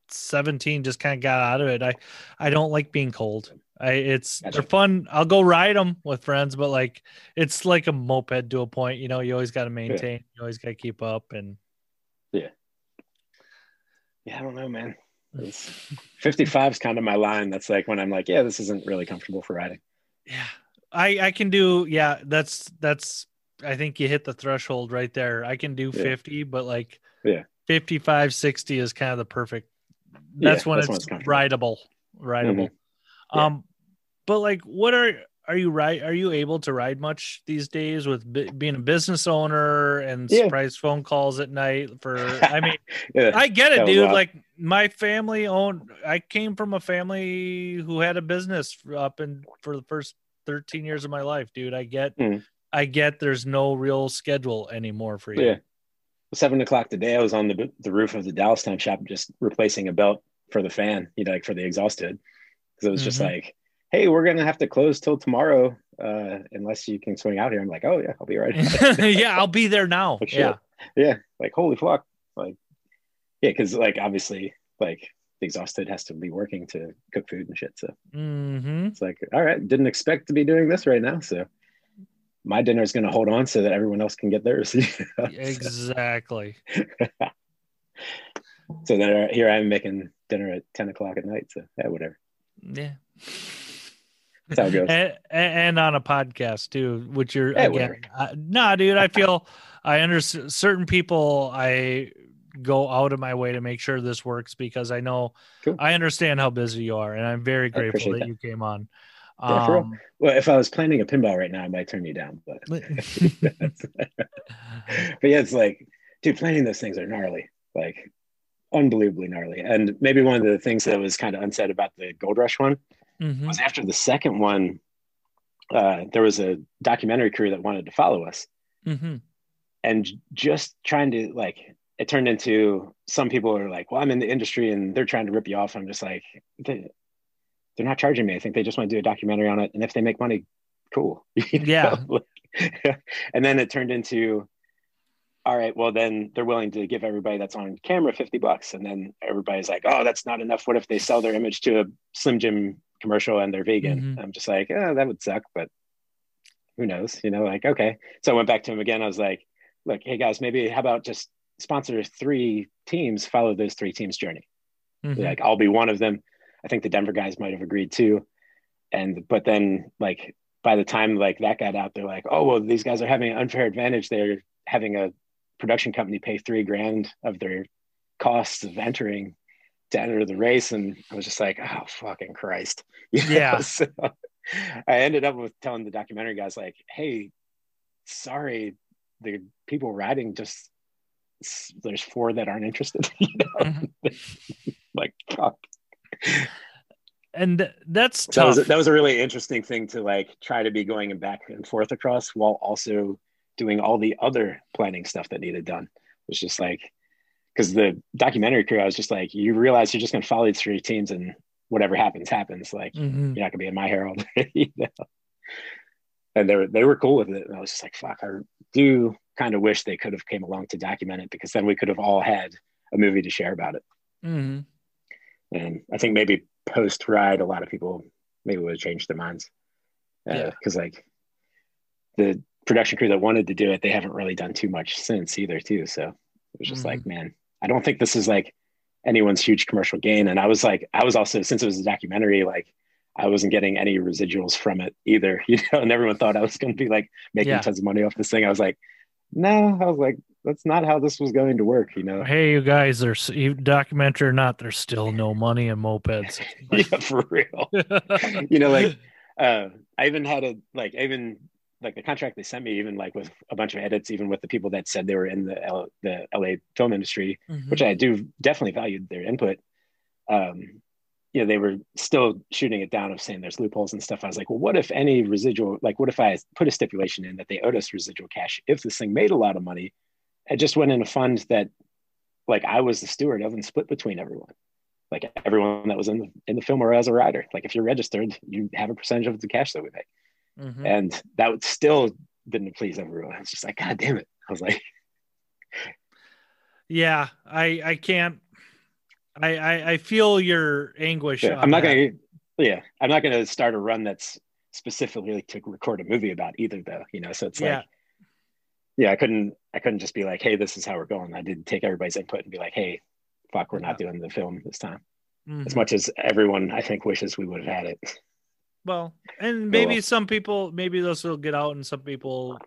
17 just kind of got out of it. I I don't like being cold. I it's gotcha. they're fun. I'll go ride them with friends, but like it's like a moped to a point. You know, you always got to maintain. Yeah. You always got to keep up and. Yeah. Yeah, I don't know, man. 55 is kind of my line. That's like when I'm like, yeah, this isn't really comfortable for riding. Yeah. I I can do yeah, that's that's I think you hit the threshold right there. I can do 50, but like yeah. 55 60 is kind of the perfect that's yeah, when that's it's, when it's rideable. Rideable. Mm-hmm. Um but like what are are you right? Are you able to ride much these days with b- being a business owner and Yeah. surprise phone calls at night? For I mean, Yeah. I get it, dude. wild. Like my family owned. I came from a family who had a business up in for the first thirteen years of my life, dude. I get. Mm. I get. There's no real schedule anymore for you. Yeah. Seven o'clock today, I was on the the roof of the Dallastown shop just replacing a belt for the fan, you know, like for the exhaust hood. Because it was just Mhm. like, hey, we're gonna have to close till tomorrow, uh, unless you can swing out here. I'm like, oh yeah, I'll be right. yeah, I'll be there now. Sure. Yeah. yeah, like holy fuck, like yeah, because like obviously like the exhaust hood has to be working to cook food and shit. So hmm it's like, all right, didn't expect to be doing this right now. So my dinner is gonna hold on so that everyone else can get theirs. you know? Exactly. So then here I am making dinner at 10 o'clock at night. So yeah, whatever. Yeah. That's how it goes. and, and on a podcast too, which you're Yeah, again. Uh, nah, dude, I feel I understand certain people. I go out of my way to make sure this works because I know Cool. I understand how busy you are, and I'm very grateful that, that. you came on. Yeah. Um, Well, if I was planning a pinball right now, I might turn you down. But but yeah, it's like, dude, planning those things are gnarly, like unbelievably gnarly. And maybe one of the things that was kind of unsaid about the Gold Rush one mhm. was after the second one, uh, there was a documentary crew that wanted to follow us. Mhm. and just trying to like it turned into some people are like well i'm in the industry and they're trying to rip you off i'm just like they, they're not charging me i think they just want to do a documentary on it and if they make money cool Yeah. and then it turned into all right well then they're willing to give everybody that's on camera 50 bucks and then everybody's like oh that's not enough what if they sell their image to a slim jim commercial and they're vegan. Mhm. i'm just like oh, that would suck but who knows you know like okay. So i went back to him again. I was like look hey guys maybe how about just sponsor three teams follow those three teams journey. Mhm. like i'll be one of them. I think the denver guys might have agreed too. And but then like by the time like that got out they're like oh well these guys are having an unfair advantage. They're having a production company pay three grand of their costs of entering to enter the race and i was just like oh fucking christ You know? Yeah. so i ended up with telling the documentary guys like hey sorry the people riding just there's four that aren't interested you know Mhm. like fuck and th- that's that tough. was that was a really interesting thing to like try to be going back and forth across while also doing all the other planning stuff that needed done. It was just like because the documentary crew, I was just like, you realize you're just gonna follow these three teams and whatever happens, happens. Like Mhm. you're not gonna be in my day, you know. And they were they were cool with it. And I was just like, fuck, I do kind of wish they could have came along to document it because then we could have all had a movie to share about it. Mhm. And I think maybe post ride, a lot of people maybe would have changed their minds. Yeah. Because like the production crew that wanted to do it, they haven't really done too much since either, too. So it was just like, man, I don't think this is like anyone's huge commercial gain. And I was like, I was also since it was a documentary, like I wasn't getting any residuals from it either, you know. And everyone thought I was going to be like making Yeah. tons of money off this thing. I was like, no, I was like, that's not how this was going to work, you know. Hey, you guys, there's documentary or not, there's still no money in mopeds. yeah, for real. you know, like uh, I even had a like I even like the contract they sent me, even like with a bunch of edits, even with the people that said they were in the L- the LA film industry, Mhm. which I do definitely valued their input. Um, you know, they were still shooting it down of saying there's loopholes and stuff. I was like, well, what if any residual, like, what if I put a stipulation in that they owed us residual cash if this thing made a lot of money? It just went in a fund that, like, I was the steward of and split between everyone like everyone that was in the in the film or as a writer. Like if you're registered, you have a percentage of the cash that we make. Mhm. And that still didn't please everyone. It's just like, God damn it. I was like, Yeah, I I can't. I I, I feel your anguish. yeah, I'm not that. gonna yeah, I'm not gonna start a run that's specifically to record a movie about either though, you know. So it's Yeah. like yeah, I couldn't I couldn't just be like, hey, this is how we're going. I didn't take everybody's input and be like, hey, fuck, we're not doing the film this time. As Mhm. much as everyone I think wishes we would have had it. Well, and maybe well. some people, maybe those will get out, and some people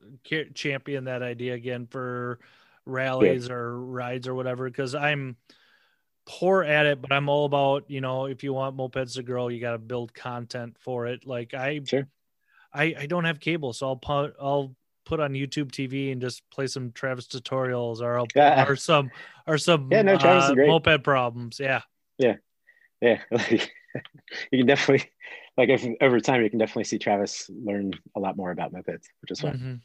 champion that idea again for rallies or rides or whatever. Because I'm poor at it, but I'm all about you know, if you want mopeds to grow, you got to build content for it. Like I, Sure. I I don't have cable, so I'll put I'll put on YouTube TV and just play some Travis tutorials or I'll Yeah. or some or some Yeah, no, Travis is uh, moped problems. Yeah. yeah like, you can definitely like if, over time you can definitely see travis learn a lot more about mopeds which is fun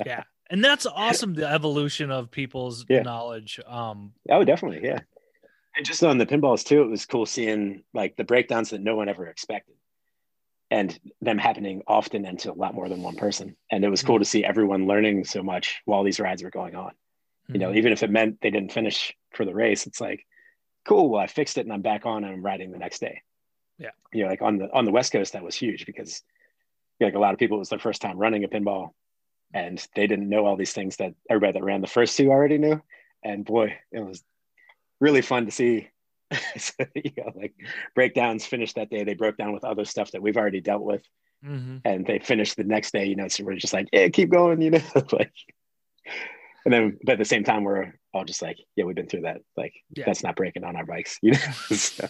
Mhm. Yeah. And that's awesome the evolution of people's Yeah. knowledge. Um oh definitely yeah and just on the pinballs too it was cool seeing like the breakdowns that no one ever expected and them happening often and to a lot more than one person and it was cool to see everyone learning so much while these rides were going on you know mhm. even if it meant they didn't finish for the race it's like cool well i fixed it and i'm back on and i'm riding the next day Yeah. you know like on the on the west coast that was huge because you know, like a lot of people it was their first time running a pinball and they didn't know all these things that everybody that ran the first two already knew and boy it was really fun to see so, you know, like breakdowns finished that day they broke down with other stuff that we've already dealt with Mhm. and they finished the next day, you know, so we're just like, yeah, keep going, you know, like, and then, but at the same time, we're all just like, yeah, we've been through that. Like, Yeah. that's not breaking on our bikes, you know? So,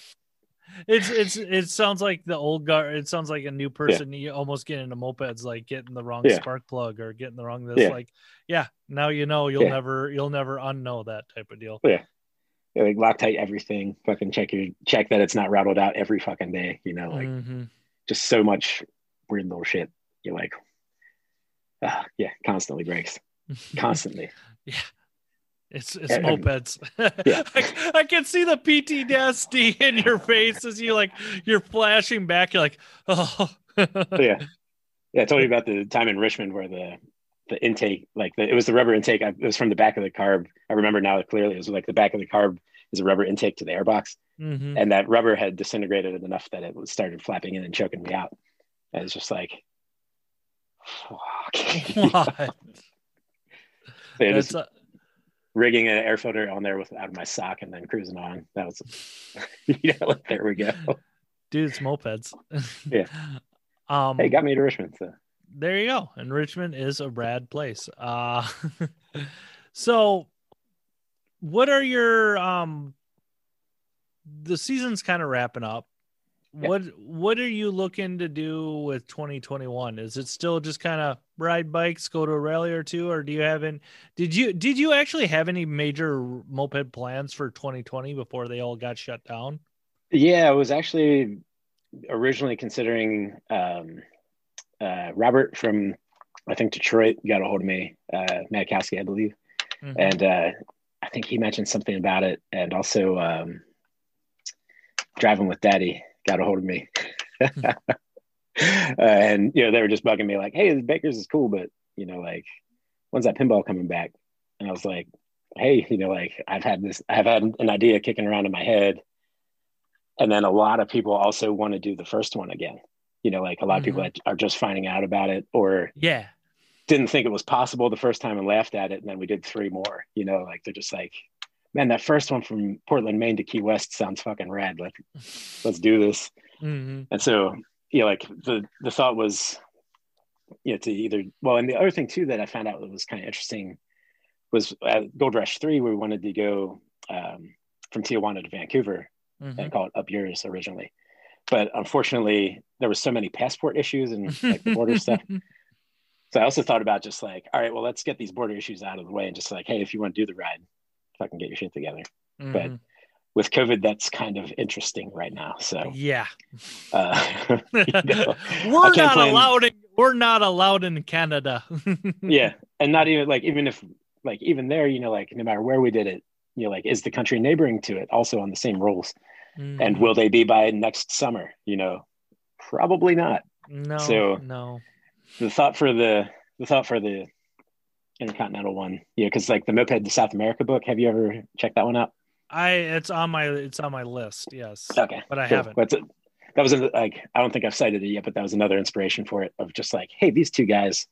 It's it's it sounds like the old guard. It sounds like a new person. You almost get into mopeds, like getting the wrong Yeah. spark plug or getting the wrong this. Yeah. Like, yeah, now you know. You'll Yeah. never you'll never unknow that type of deal. yeah, like Loctite everything, fucking check your, check that it's not rattled out every fucking day, you know, like Mhm. just so much weird little shit. You're like, ah, yeah, constantly breaks, constantly. It's it's um, mopeds. yeah. I, I can see the PTSD in your face as you like you're flashing back. You're like, oh, yeah yeah i told you about the time in richmond where the the intake like the, it was the rubber intake I, it was from the back of the carb i remember now clearly it was like the back of the carb is a rubber intake to the airbox Mhm. and that rubber had disintegrated enough that it was started flapping in and choking me out and it's just like fuck What? just a- rigging an air filter on there with out of my sock and then cruising on that was you know like there we go dude, it's mopeds. Yeah. Um. hey got me to richmond so there you go. And Richmond is a rad place. Uh so what are your um the season's kind of wrapping up. Yeah. What what are you looking to do with 2021? Is it still just kind of ride bikes, go to a rally or two, or do you have any did you did you actually have any major moped plans for 2020 before they all got shut down? Yeah, I was actually originally considering um, uh, Robert from, I think Detroit got a hold of me, uh, Matkowski, I believe, Mhm. and uh, I think he mentioned something about it, and also um, driving with Daddy got a hold of me, uh, and you know they were just bugging me like, "Hey, the Bakers is cool, but you know like, when's that pinball coming back?" And I was like, "Hey, you know like I've had this, I've had an idea kicking around in my head." and then a lot of people also want to do the first one again you know like a lot of people are just finding out about it or yeah. didn't think it was possible the first time and laughed at it and then we did three more you know like they're just like man that first one from portland maine to key west sounds fucking rad like let's do this Mhm. and so you know like the the thought was you know to either well and the other thing too that i found out that was kind of interesting was at gold rush 3 we wanted to go um, from tijuana to vancouver Mhm. and call it up yours originally. But unfortunately, there was so many passport issues and like the border stuff. So I also thought about just like, all right, well, let's get these border issues out of the way and just like, hey, if you want to do the ride, fucking get your shit together. But Mhm. with COVID, that's kind of interesting right now. So yeah. uh, you know, we're plan- allowed in, we're not allowed in Canada. yeah, and not even like even if like even there, you know, like no matter where we did it, you know, like is the country neighboring to it also on the same rules, and Mhm. will they be by next summer? You know, probably not. no so- no. the thought for the the thought for the intercontinental one yeah because like the moped to south america book have you ever checked that one out I it's on my it's on my list, yes. okay But I cool. haven't. It. that was a, like i don't think i've cited it yet but that was another inspiration for it of just like hey these two guys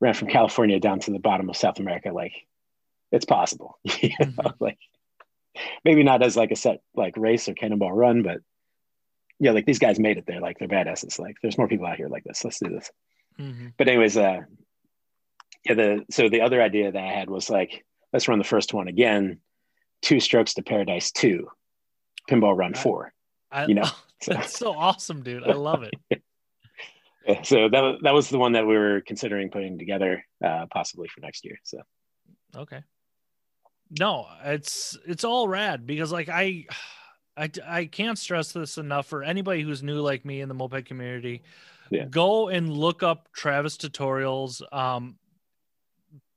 ran from california down to the bottom of south america like it's possible you know? Mhm. like maybe not as like a set like race or cannonball run but yeah like these guys made it there like they're badasses like there's more people out here like this let's do this Mhm. but anyways, uh, yeah, the so the other idea that I had was like, let's run the first one again, two strokes to paradise two, pinball run I- four. I, You know, that's so awesome, dude. I love it. so that that was the one that we were considering putting together, uh, possibly for next year. So okay. No, it's it's all rad because like I, I I can't stress this enough for anybody who's new like me in the moped community. Yeah. Go and look up Travis tutorials. Um,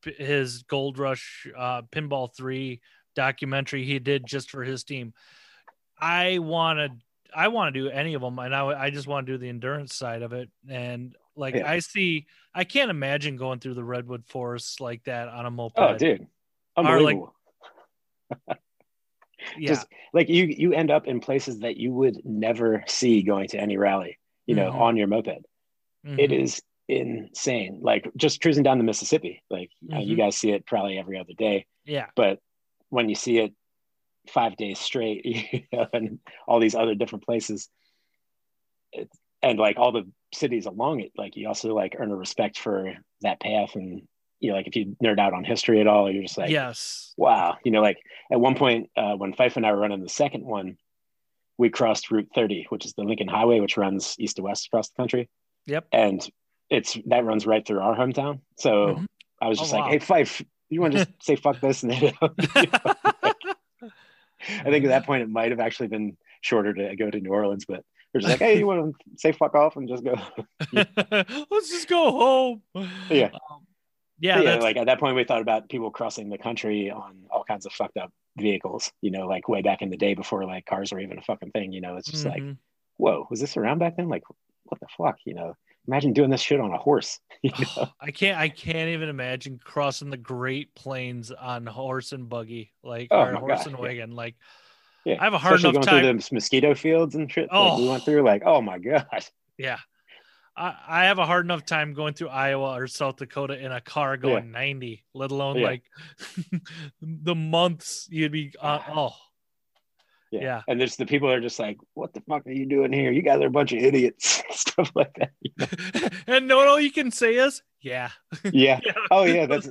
his Gold Rush uh, Pinball Three documentary he did just for his team. I want to I want to do any of them, and I I just want to do the endurance side of it. And like Yeah. I see, I can't imagine going through the redwood forest like that on a moped. oh, dude, Are, like, unbelievable. yeah, just like you you end up in places that you would never see going to any rally you know Mhm. on your moped It Mhm. is insane. Like just cruising down the mississippi like uh, you Mhm. guys see it probably every other day. Yeah, but when you see it five days straight you know, and all these other different places it, and like all the cities along it like you also like earn a respect for that path. And you know like if you nerd out on history at all you're just like yes, wow. You know like at one point uh, when fife and i were running the second one we crossed route 30 which is the lincoln highway which runs east to west across the country. Yep. and it's that runs right through our hometown so Mhm. i was Oh, just wow. like hey fife you want to just say fuck this and then i think at that point it might have actually been shorter to go to new orleans but we're just like hey you want to say fuck off and just go Let's just go home. Yeah. Um, yeah, yeah, like at that point we thought about people crossing the country on all kinds of fucked up vehicles you know like way back in the day before like cars were even a fucking thing you know it's just like mhm. whoa was this around back then like what the fuck you know imagine doing this shit on a horse you know I can't I can't even imagine crossing the Great Plains on horse and buggy, like Oh or horse God, and yeah. wagon. Like yeah I have a hard Especially enough going time. through the mosquito fields and shit like we Oh. went through like oh my god Yeah. I, I have a hard enough time going through Iowa or South Dakota in a car going 90, let alone Yeah. like the months you'd be uh, oh yeah. Yeah. and there's the people that are just like what the fuck are you doing here you guys are a bunch of idiots stuff like that you know? and no all you can say is yeah. yeah oh yeah that's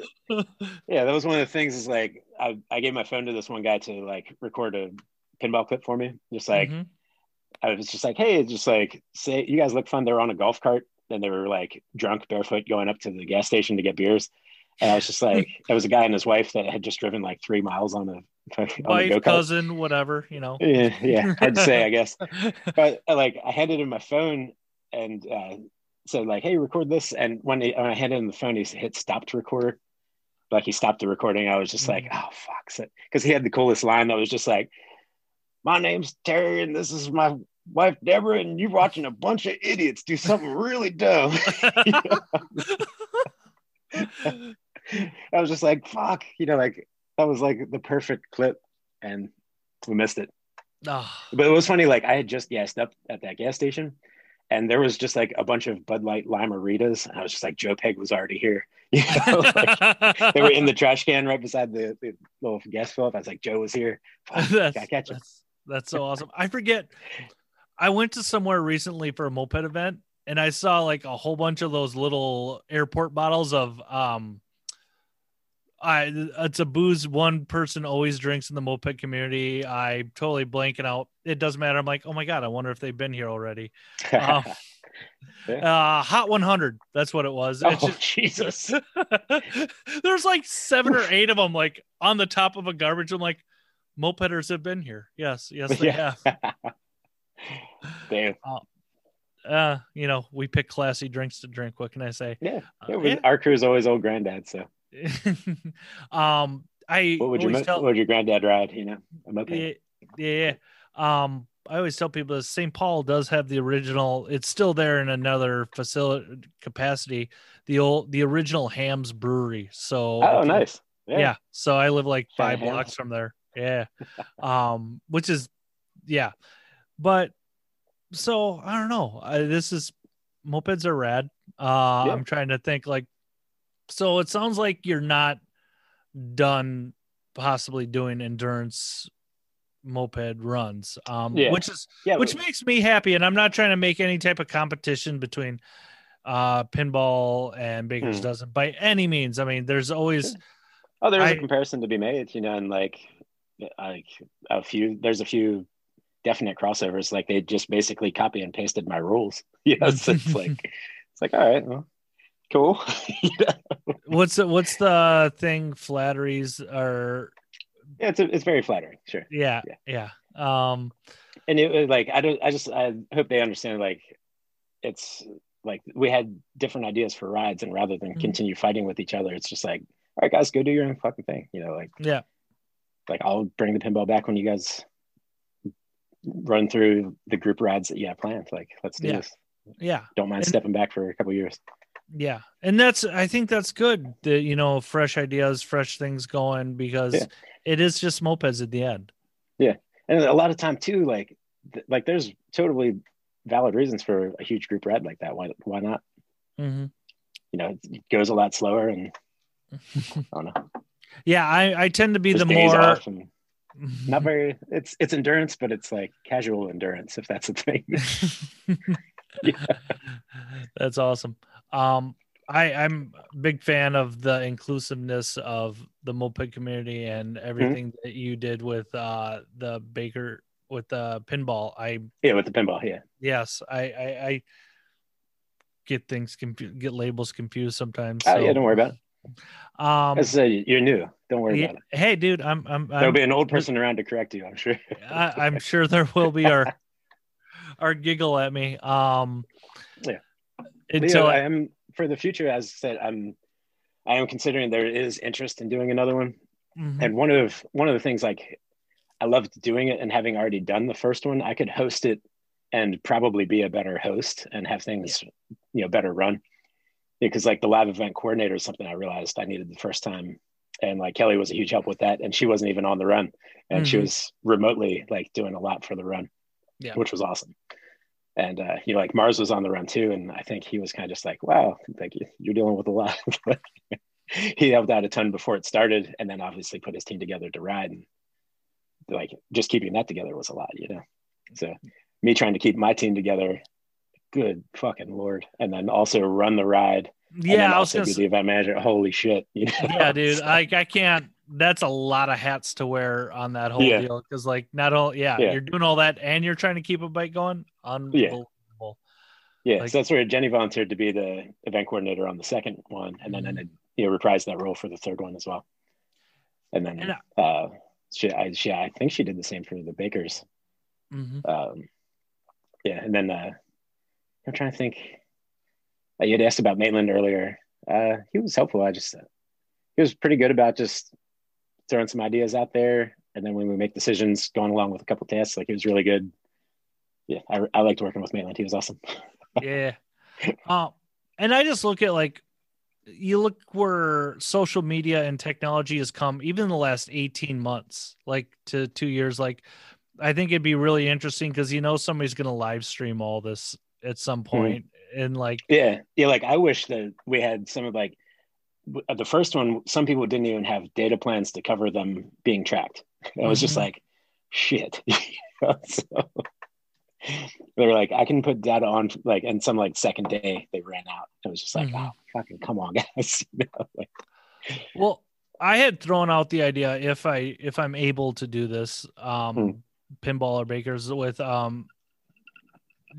yeah that was one of the things is like I, I gave my phone to this one guy to like record a pinball clip for me just like Mhm. I was just like, hey, just like, say, you guys look fun. They're on a golf cart and they were like drunk, barefoot, going up to the gas station to get beers. And I was just like, there was a guy and his wife that had just driven like three miles on the wife, cousin, whatever, you know. Yeah, yeah, hard to say, I guess. But uh, like, I handed him my phone and uh, said like, hey, record this. And when, he, when I handed him the phone, he hit stop to record. Like he stopped the recording. I was just like, oh fuck, because he had the coolest line that was just like, my name's Terry and this is my wife Deborah, and you're watching a bunch of idiots do something really dumb. I was just like, fuck, you know, like that was like the perfect clip, and we missed it. Ah, But it was funny, like I had just gassed up at that gas station, and there was just like a bunch of Bud Light Lime-A-Ritas, and I was just like, Joe Peg was already here. You know, like, they were in the trash can right beside the, the little gas fill up. I was like, Joe was here. Fuck, that's, gotta catch him. that's, that's so awesome. I forget. I went to somewhere recently for a moped event and I saw like a whole bunch of those little airport bottles of um I it's a booze one person always drinks in the moped community. I totally blanking out. It doesn't matter. I'm like, oh my god, I wonder if they've been here already. Um, uh Hot 100. That's what it was. It's oh just- Jesus! There's like seven or eight of them, like on the top of a garbage. I'm like, mopeders have been here. Yes, yes, they Yeah. have. Damn. Uh, you know, we pick classy drinks to drink. What can I say? Yeah, Uh, yeah, we- our crew is always old granddad. So, um, I what would your tell, what would your granddad ride? You know, a moped. yeah, yeah, yeah. Um, I always tell people that St. Paul does have the original. It's still there in another facility capacity. The old, the original Hamm's Brewery. So Oh, you- nice. yeah. So I live like five blocks from there. Yeah. um, which is, yeah, but so I don't know. I, this is mopeds are rad. Uh, Yeah. I'm trying to think like, so it sounds like you're not done possibly doing endurance moped runs, um, Yeah. which is Yeah, which but- makes me happy. And I'm not trying to make any type of competition between uh pinball and Baker's Hmm. Dozen by any means. I mean, there's always oh, there's I- a comparison to be made. You know, and like, like a few. There's a few definite crossovers. Like they just basically copy and pasted my rules. Yes, it's like It's like, all right, well, cool. what's the, what's the thing? Flatteries are. Yeah, it's a, it's very flattering. Sure. Yeah, yeah. yeah. Um, and it was like I don't. I just I hope they understand. Like, it's like we had different ideas for rides, and rather than mm-hmm. continue fighting with each other, it's just like, all right, guys, go do your own fucking thing. You know, like yeah, like I'll bring the pinball back when you guys run through the group rides that you have planned. Like, let's do yeah. this. Yeah. Don't mind and, stepping back for a couple years. Yeah. And that's, I think that's good that, you know, fresh ideas, fresh things going because yeah. it is just mopeds at the end. Yeah. And a lot of time too, like, like there's totally valid reasons for a huge group ride like that. Why, why not? Mm-hmm. You know, it goes a lot slower and I don't know. Yeah. I, I tend to be there's the more, not very it's it's endurance but it's like casual endurance if that's a thing yeah. That's awesome. Um, I, I'm a big fan of the inclusiveness of the moped community and mm-hmm. everything mm-hmm. that you did with uh, the Baker with the pinball. I yeah, with the pinball. Yeah. Yes, I I, I get things confused, get labels confused sometimes. So. Oh, yeah, don't worry about it. Um, As, uh, you're new. Don't worry yeah, about it. Hey, dude, I'm. I'm There'll I'm, be an old person around to correct you. I'm sure. I, am sure there will be. Our our giggle at me. Um, yeah. Until I am for the future, as I said, I'm I am considering there is interest in doing another one. Mm-hmm. And one of one of the things like I loved doing it and having already done the first one, I could host it and probably be a better host and have things, yeah. you know, better run. Because like the live event coordinator is something I realized I needed the first time. And like Kelly was a huge help with that. And she wasn't even on the run. And mm-hmm. she was remotely like doing a lot for the run yeah. which was awesome. And uh, you know, like Mars was on the run too, and I think he was kind of just like, "Wow, thank you. You're dealing with a lot." he helped out a ton before it started, and then obviously put his team together to ride. And like, just keeping that together was a lot, you know. So me trying to keep my team together, good fucking lord, and then also run the ride. Yeah, I was also be the event manager. Holy shit! You know? Yeah, dude, I I can't that's a lot of hats to wear on that whole yeah. deal because like not all yeah, yeah, you're doing all that and you're trying to keep a bike going? Unbelievable. Yeah, yeah like, so that's where jenny volunteered to be the event coordinator on the second one and then mm-hmm. and you know reprised that role for the third one as well. And then and, uh, uh she I, she I think she did the same for the bakers. Mm-hmm. um yeah and then uh i'm trying to think uh, you had asked about maitland earlier. Uh he was helpful i just uh, he was pretty good about just throwing some ideas out there. And then when we make decisions, going along with a couple tests, like it was really good. Yeah, I, I liked working with Maitland. He was awesome. yeah. Uh, and I just look at like, you look where social media and technology has come, even in the last 18 months, like to two years. Like, I think it'd be really interesting because you know somebody's going to live stream all this at some mm-hmm. point. Mm-hmm. And like, yeah, yeah, like I wish that we had some of like the first one, some people didn't even have data plans to cover them being tracked. It was mm-hmm. just like, shit. so they were like, I can put data on like, and some like second day they ran out. It was just like, mm-hmm. oh, fucking come on, guys. like, well, I had thrown out the idea if I if I'm able to do this, um, hmm. pinball or bakers with um,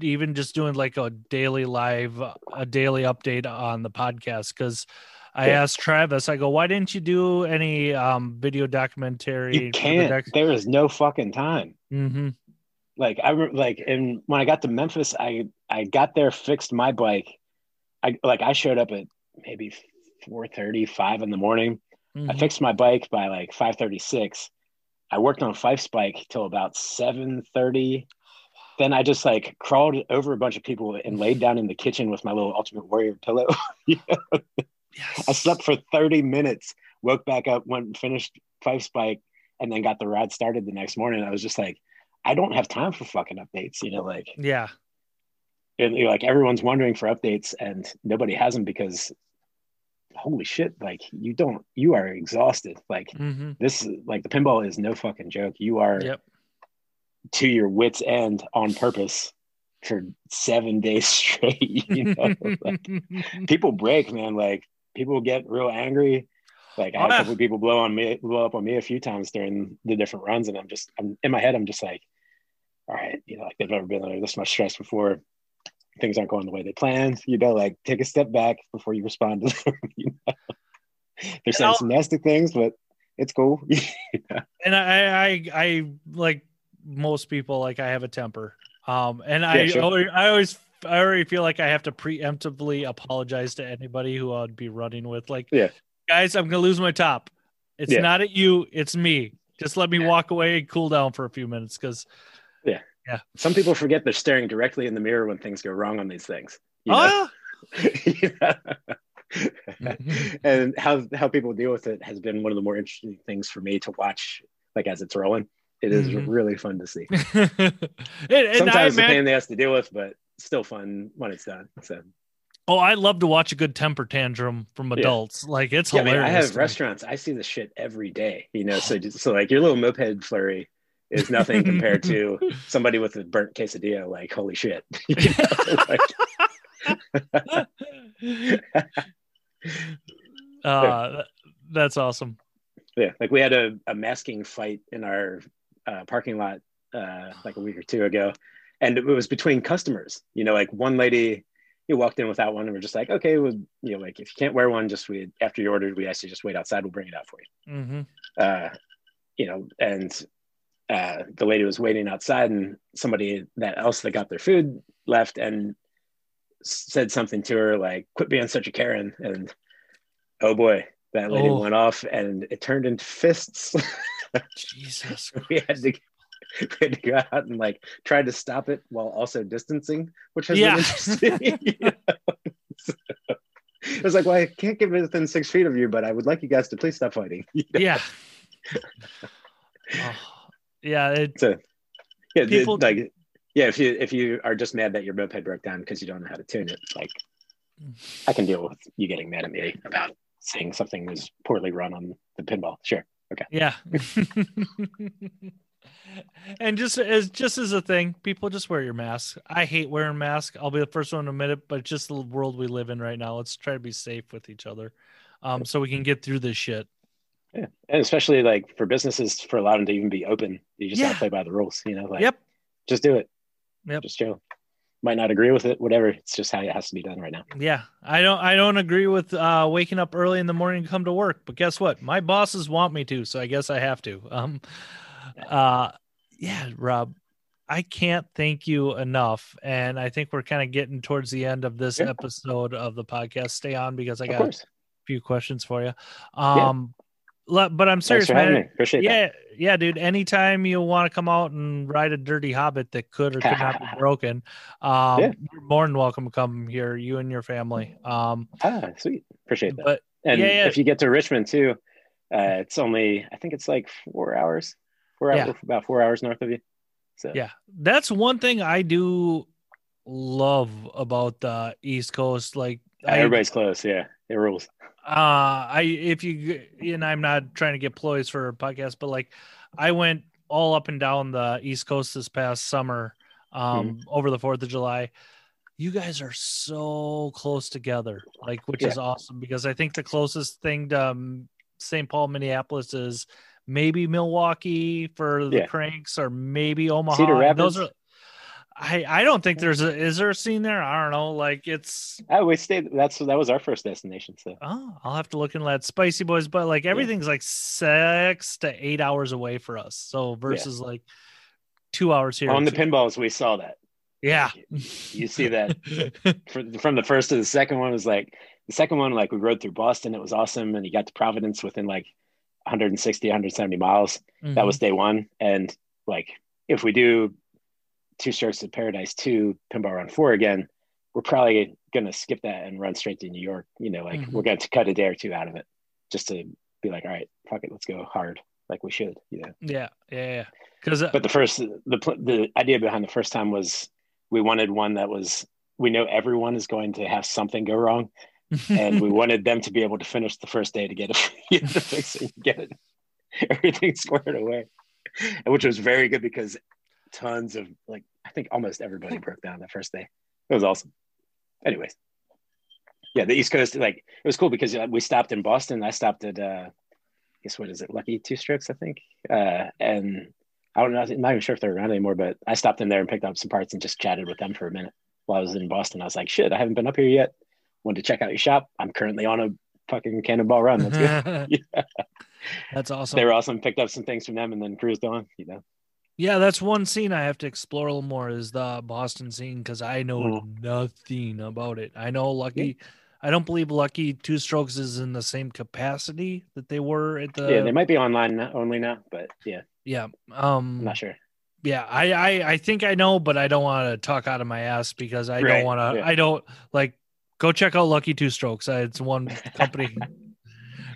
even just doing like a daily live, a daily update on the podcast because I yeah. asked Travis, I go, why didn't you do any um, video documentary? You can't. The there is no fucking time. Mm-hmm. Like I like, and when I got to Memphis, I I got there, fixed my bike. I like I showed up at maybe 4:30, 5 in the morning. Mm-hmm. I fixed my bike by like 5:36. I worked on Fife's bike till about 7:30. Then I just like crawled over a bunch of people and laid down in the kitchen with my little Ultimate Warrior pillow. Yes. I slept for 30 minutes, woke back up, went and finished Fife's bike, and then got the ride started the next morning. I was just like, I don't have time for fucking updates, you know, like yeah. And you know, like everyone's wondering for updates and nobody has them because holy shit, like you don't you are exhausted. Like mm-hmm. this like the pinball is no fucking joke. You are yep. to your wits end on purpose for seven days straight. You know, like, people break, man. Like people get real angry. Like I had a couple people blow on me, blow up on me a few times during the different runs, and I'm just, I'm in my head, I'm just like, all right, you know, like they've never been under this much stress before. things aren't going the way they planned. You know, like take a step back before you respond to them. You know? They're saying some nasty things, but it's cool. yeah. And I, I, I like most people, like I have a temper. Um, and I, sure. always, I always, I already feel like I have to preemptively apologize to anybody who I'd be running with. Like, yeah, guys, I'm gonna lose my top. It's yeah. not at you, it's me. Just let me walk away and cool down for a few minutes because yeah. Yeah. Some people forget they're staring directly in the mirror when things go wrong on these things. You know? Oh, yeah. and how how people deal with it has been one of the more interesting things for me to watch like as it's rolling. It is mm-hmm. really fun to see. and, and Sometimes the pain they have to deal with, but still fun when it's done. So Oh, I love to watch a good temper tantrum from adults. Yeah. Like it's yeah, hilarious. I, mean, I have restaurants. I see this shit every day. You know, so so like your little moped flurry is nothing compared to somebody with a burnt quesadilla. Like holy shit. uh, that's awesome. Yeah, like we had a, a masking fight in our uh, parking lot uh, like a week or two ago, and it was between customers. You know, like one lady you walked in without one and we're just like okay well you know like if you can't wear one just we after you ordered we asked you just wait outside we'll bring it out for you mm-hmm. uh, you know and uh, the lady was waiting outside and somebody that else that got their food left and said something to her like quit being such a karen and oh boy that lady oh. went off and it turned into fists jesus we had to we had to go out and like try to stop it while also distancing, which has yeah. been interesting. you know? so, it was like, well, I can't get within six feet of you, but I would like you guys to please stop fighting. You know? Yeah. oh, yeah. It's so, yeah, people like yeah, if you if you are just mad that your moped broke down because you don't know how to tune it, like I can deal with you getting mad at me about saying something was poorly run on the pinball. Sure. Okay. Yeah and just as just as a thing, people just wear your mask. I hate wearing masks. I'll be the first one to admit it, but just the world we live in right now. Let's try to be safe with each other, um, so we can get through this shit. Yeah, and especially like for businesses, for allowing them to even be open, you just yeah. gotta play by the rules. You know, like yep, just do it. Yep, just chill. Might not agree with it, whatever. It's just how it has to be done right now. Yeah, I don't. I don't agree with uh, waking up early in the morning to come to work, but guess what? My bosses want me to, so I guess I have to. Um, uh, yeah, Rob, I can't thank you enough. And I think we're kind of getting towards the end of this yeah. episode of the podcast. Stay on because I got a few questions for you. Um, yeah. but I'm serious, man. Appreciate yeah, that. yeah, dude. Anytime you want to come out and ride a dirty hobbit that could or could not be broken, um, yeah. you're more than welcome to come here, you and your family. Um, ah, sweet. Appreciate that. But and yeah, if you get to Richmond too, uh, it's only I think it's like four hours we're yeah. about four hours north of you. So yeah, that's one thing I do love about the East Coast. Like everybody's I, close. Yeah, it rules. Uh, I if you and I'm not trying to get ploys for a podcast, but like I went all up and down the East Coast this past summer, um, mm-hmm. over the Fourth of July. You guys are so close together, like which yeah. is awesome because I think the closest thing to um, St. Paul, Minneapolis is maybe Milwaukee for the yeah. cranks, or maybe Omaha. Cedar Rapids. Those are. I, I don't think there's a is there a scene there? I don't know. Like it's oh we stayed that's that was our first destination. So oh I'll have to look in that spicy boys, but like everything's yeah. like six to eight hours away for us. So versus yeah. like two hours here. On the pinballs, we saw that. Yeah. You see that for, from the first to the second one was like the second one, like we rode through Boston, it was awesome. And you got to Providence within like 160, 170 miles. Mm-hmm. That was day one. And like, if we do two strokes of paradise two, pinball run four again, we're probably going to skip that and run straight to New York. You know, like mm-hmm. we're going to cut a day or two out of it just to be like, all right, fuck it, let's go hard like we should. You know? Yeah, yeah, yeah. Because uh, but the first the the idea behind the first time was we wanted one that was we know everyone is going to have something go wrong, and we wanted them to be able to finish the first day to get it, get the fixing, get it, everything squared away, which was very good because tons of like I think almost everybody broke down that first day. It was awesome. Anyways, yeah, the East Coast like it was cool because uh, we stopped in Boston. I stopped at uh, I guess what is it, Lucky Two Strokes, I think, uh, and I don't know, I'm not even sure if they're around anymore, but I stopped in there and picked up some parts and just chatted with them for a minute. while I was in Boston. I was like, shit, I haven't been up here yet. Wanted to check out your shop. I'm currently on a fucking cannonball run. That's good. yeah. That's awesome. They were awesome. Picked up some things from them and then cruised on. You know. Yeah, that's one scene I have to explore a little more is the Boston scene because I know Mm. nothing about it. I know Lucky. I don't believe Lucky Two Strokes is in the same capacity that they were at the. yeah, they might be online now, only now, but yeah, yeah. Um. I'm not sure. Yeah, I, I I think I know, but I don't want to talk out of my ass because I don't want to. yeah. I don't like. Go check out Lucky Two Strokes. Uh, It's one company.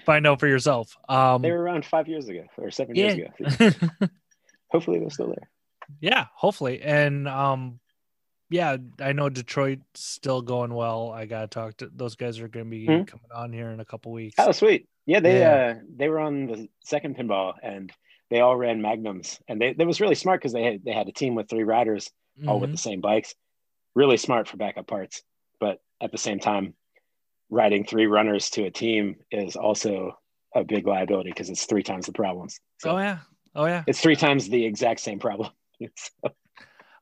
Find out for yourself. Um. They were around five years ago or seven years ago. Hopefully they're still there. yeah, hopefully, and um, yeah, I know Detroit's still going well. I gotta talk to those guys. Are going to be Mhm. coming on here in a couple weeks. Oh, sweet. Yeah, they Yeah. uh they were on the second pinball and they all ran magnums and they that was really smart because they had they had a team with three riders all with Mhm. the same bikes. Really smart for backup parts, but at the same time, riding three runners to a team is also a big liability because it's three times the problems. So Oh yeah, oh yeah. it's three times the exact same problem. So,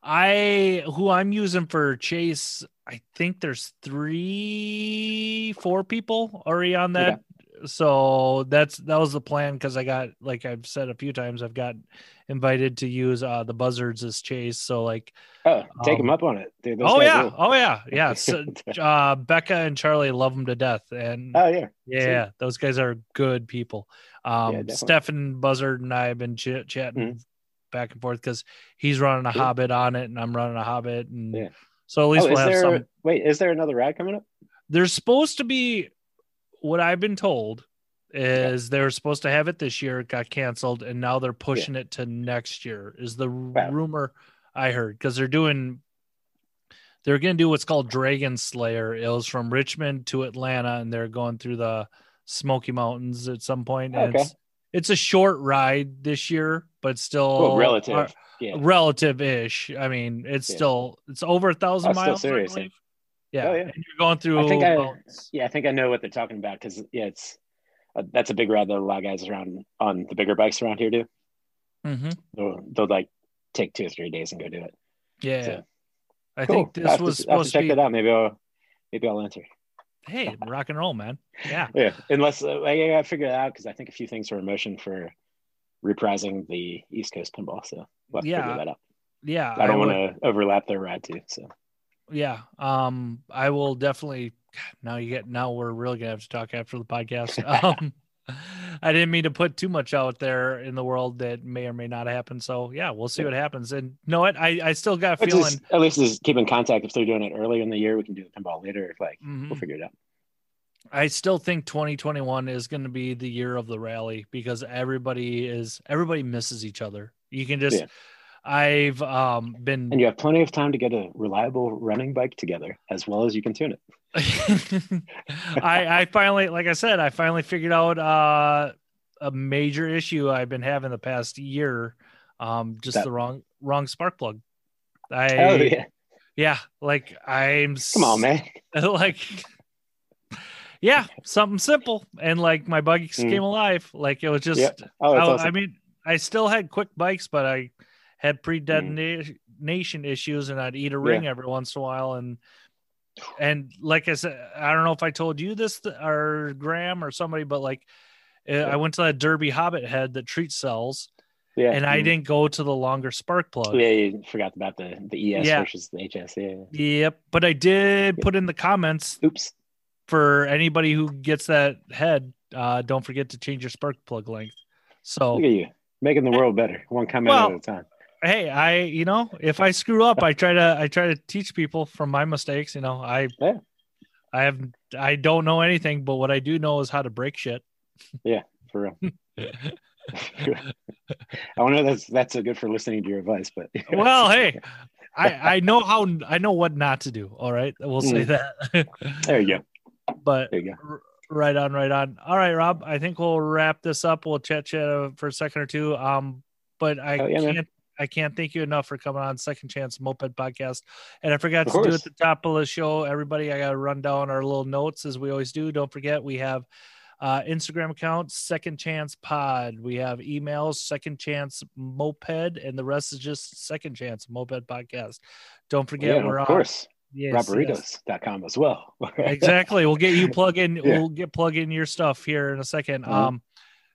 I who I'm using for Chase, I think there's three, four people already on that. So that's that was the plan because I got like I've said a few times I've got invited to use uh the buzzards as Chase. So like oh, take Um, them up on it. Dude, those oh yeah, oh yeah, yeah. So, uh Becca and Charlie love them to death. And oh yeah. yeah, those guys are good people. Um, definitely. Stefan Buzzard and I have been ch- chatting Mhm. back and forth because he's running a Cool. Hobbit on it and I'm running a Hobbit, and Yeah. so at least Oh, we'll have there some. wait, is there another ride coming up? There's supposed to be what I've been told is they were supposed to have it this year, it got canceled, and now they're pushing it to next year. Is the Wow. rumor I heard because they're doing. They're going to do what's called Dragon Slayer. It was from Richmond to Atlanta, and they're going through the Smoky Mountains at some point. Okay. it's, it's a short ride this year, but still Well, relative. yeah. relative-ish. I mean, it's Yeah. still it's over a thousand still miles. I serious. Yeah. Oh, yeah. and you're going through. I think I-. Yeah, I think I know what they're talking about because yeah, it's uh, that's a big ride that a lot of guys around on the bigger bikes around here do. Mm-hmm. They'll, they'll like take two or three days and go do it. Yeah. So, I cool. think this was I'll to supposed to check be. that out. Maybe I'll maybe I'll enter. Hey, rock and roll, man. Yeah. Yeah, unless uh, I gotta figure it out because I think a few things are in motion for reprising the East Coast pinball. So we'll have to Yeah, figure that out. Yeah. I don't want to overlap their ride too. So Yeah. Um, I will definitely. Now you get. Now we're really gonna have to talk after the podcast. Um, I didn't mean to put too much out there in the world that may or may not happen. So yeah, we'll see Yeah. what happens. And know what? I I still got a feeling. just, at least just keep in contact. If they're doing it early in the year, we can do the pinball later. if Like Mhm. we'll figure it out. I still think 2021 is going to be the year of the rally because everybody is everybody misses each other. You can just Yeah. I've um been And you have plenty of time to get a reliable running bike together, as well as you can tune it. I I finally like I said I finally figured out uh a major issue I've been having the past year um just That- the wrong wrong spark plug. I oh yeah, yeah, like I'm come on, man. like yeah, something simple and like my bikes Mm. came alive. Like it was just Yeah. Oh, I, awesome. I mean, I still had quick bikes, but I had Mm. pre-detonation issues, and I'd eat a ring every once in a while. And and like I said, I don't know if I told you this th- or Graham or somebody, but like uh, I went to that Derby Hobbit head that treats cells, yeah, and I Mhm. didn't go to the longer spark plug. Yeah, you forgot about the the ES Yeah. versus the HS. Yeah. Yep, but I did put in the comments Oops. for anybody who gets that head. Uh, don't forget to change your spark plug length. So Look at you making the world better, one comment Well, at a time. Hey i you know if i screw up i try to i try to teach people from my mistakes you know i Yeah. i have i don't know anything but what i do know is how to break shit Yeah, For real. I don't know if that's that's so good for listening to your advice, but well hey i i know how i know what not to do all right we'll say Mm. that there you go. but There you go. right on right on all right rob i think we'll wrap this up we'll chat chat for a second or two um but i Oh, yeah, man. I can't thank you enough for coming on Second Chance Moped Podcast. And I forgot Of to do course. at the top of the show, everybody, I got to run down our little notes as we always do. Don't forget, we have uh, Instagram account, Second Chance Pod. We have emails, Second Chance Moped, and the rest is just Second Chance Moped Podcast. Don't forget, Yeah, we're of on course. yes, robburritos.com yes. as well. exactly. We'll get you plug in. Yeah. We'll get plug in your stuff here in a 2nd mm-hmm. Um,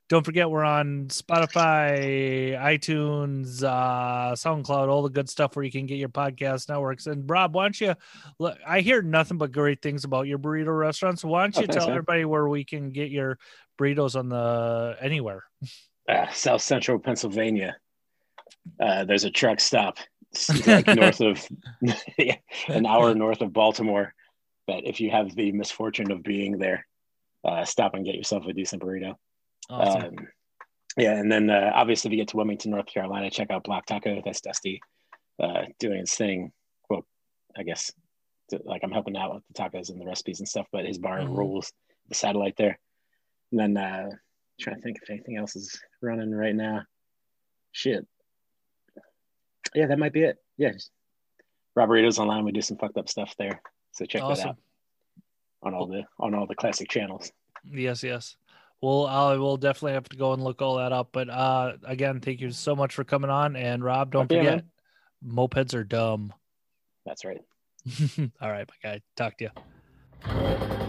don't forget we're on Spotify, iTunes, uh, SoundCloud, all the good stuff where you can get your podcast networks. And Rob, why don't you? Look, I hear nothing but great things about your burrito restaurant. So why don't you oh, tell thanks, everybody where we can get your burritos on the anywhere? Uh, South Central Pennsylvania. Uh, there's a truck stop like north of an hour north of Baltimore. But if you have the misfortune of being there, uh, stop and get yourself a decent burrito. Awesome. Um, yeah, and then uh, obviously, if you get to Wilmington, North Carolina, check out Block Taco. That's Dusty uh, doing his thing. Well, I guess to, like I'm helping out with the tacos and the recipes and stuff, but his bar mm-hmm. rules the satellite there. And then uh, trying to think if anything else is running right now. Shit. Yeah, that might be it. Yeah, Burritos online. We do some fucked up stuff there, so check awesome. that out on all the on all the classic channels. Yes, yes. Well, I will definitely have to go and look all that up. But uh, again, thank you so much for coming on. And Rob, don't okay, forget, man. mopeds are dumb. That's right. all right, my guy. Talk to you.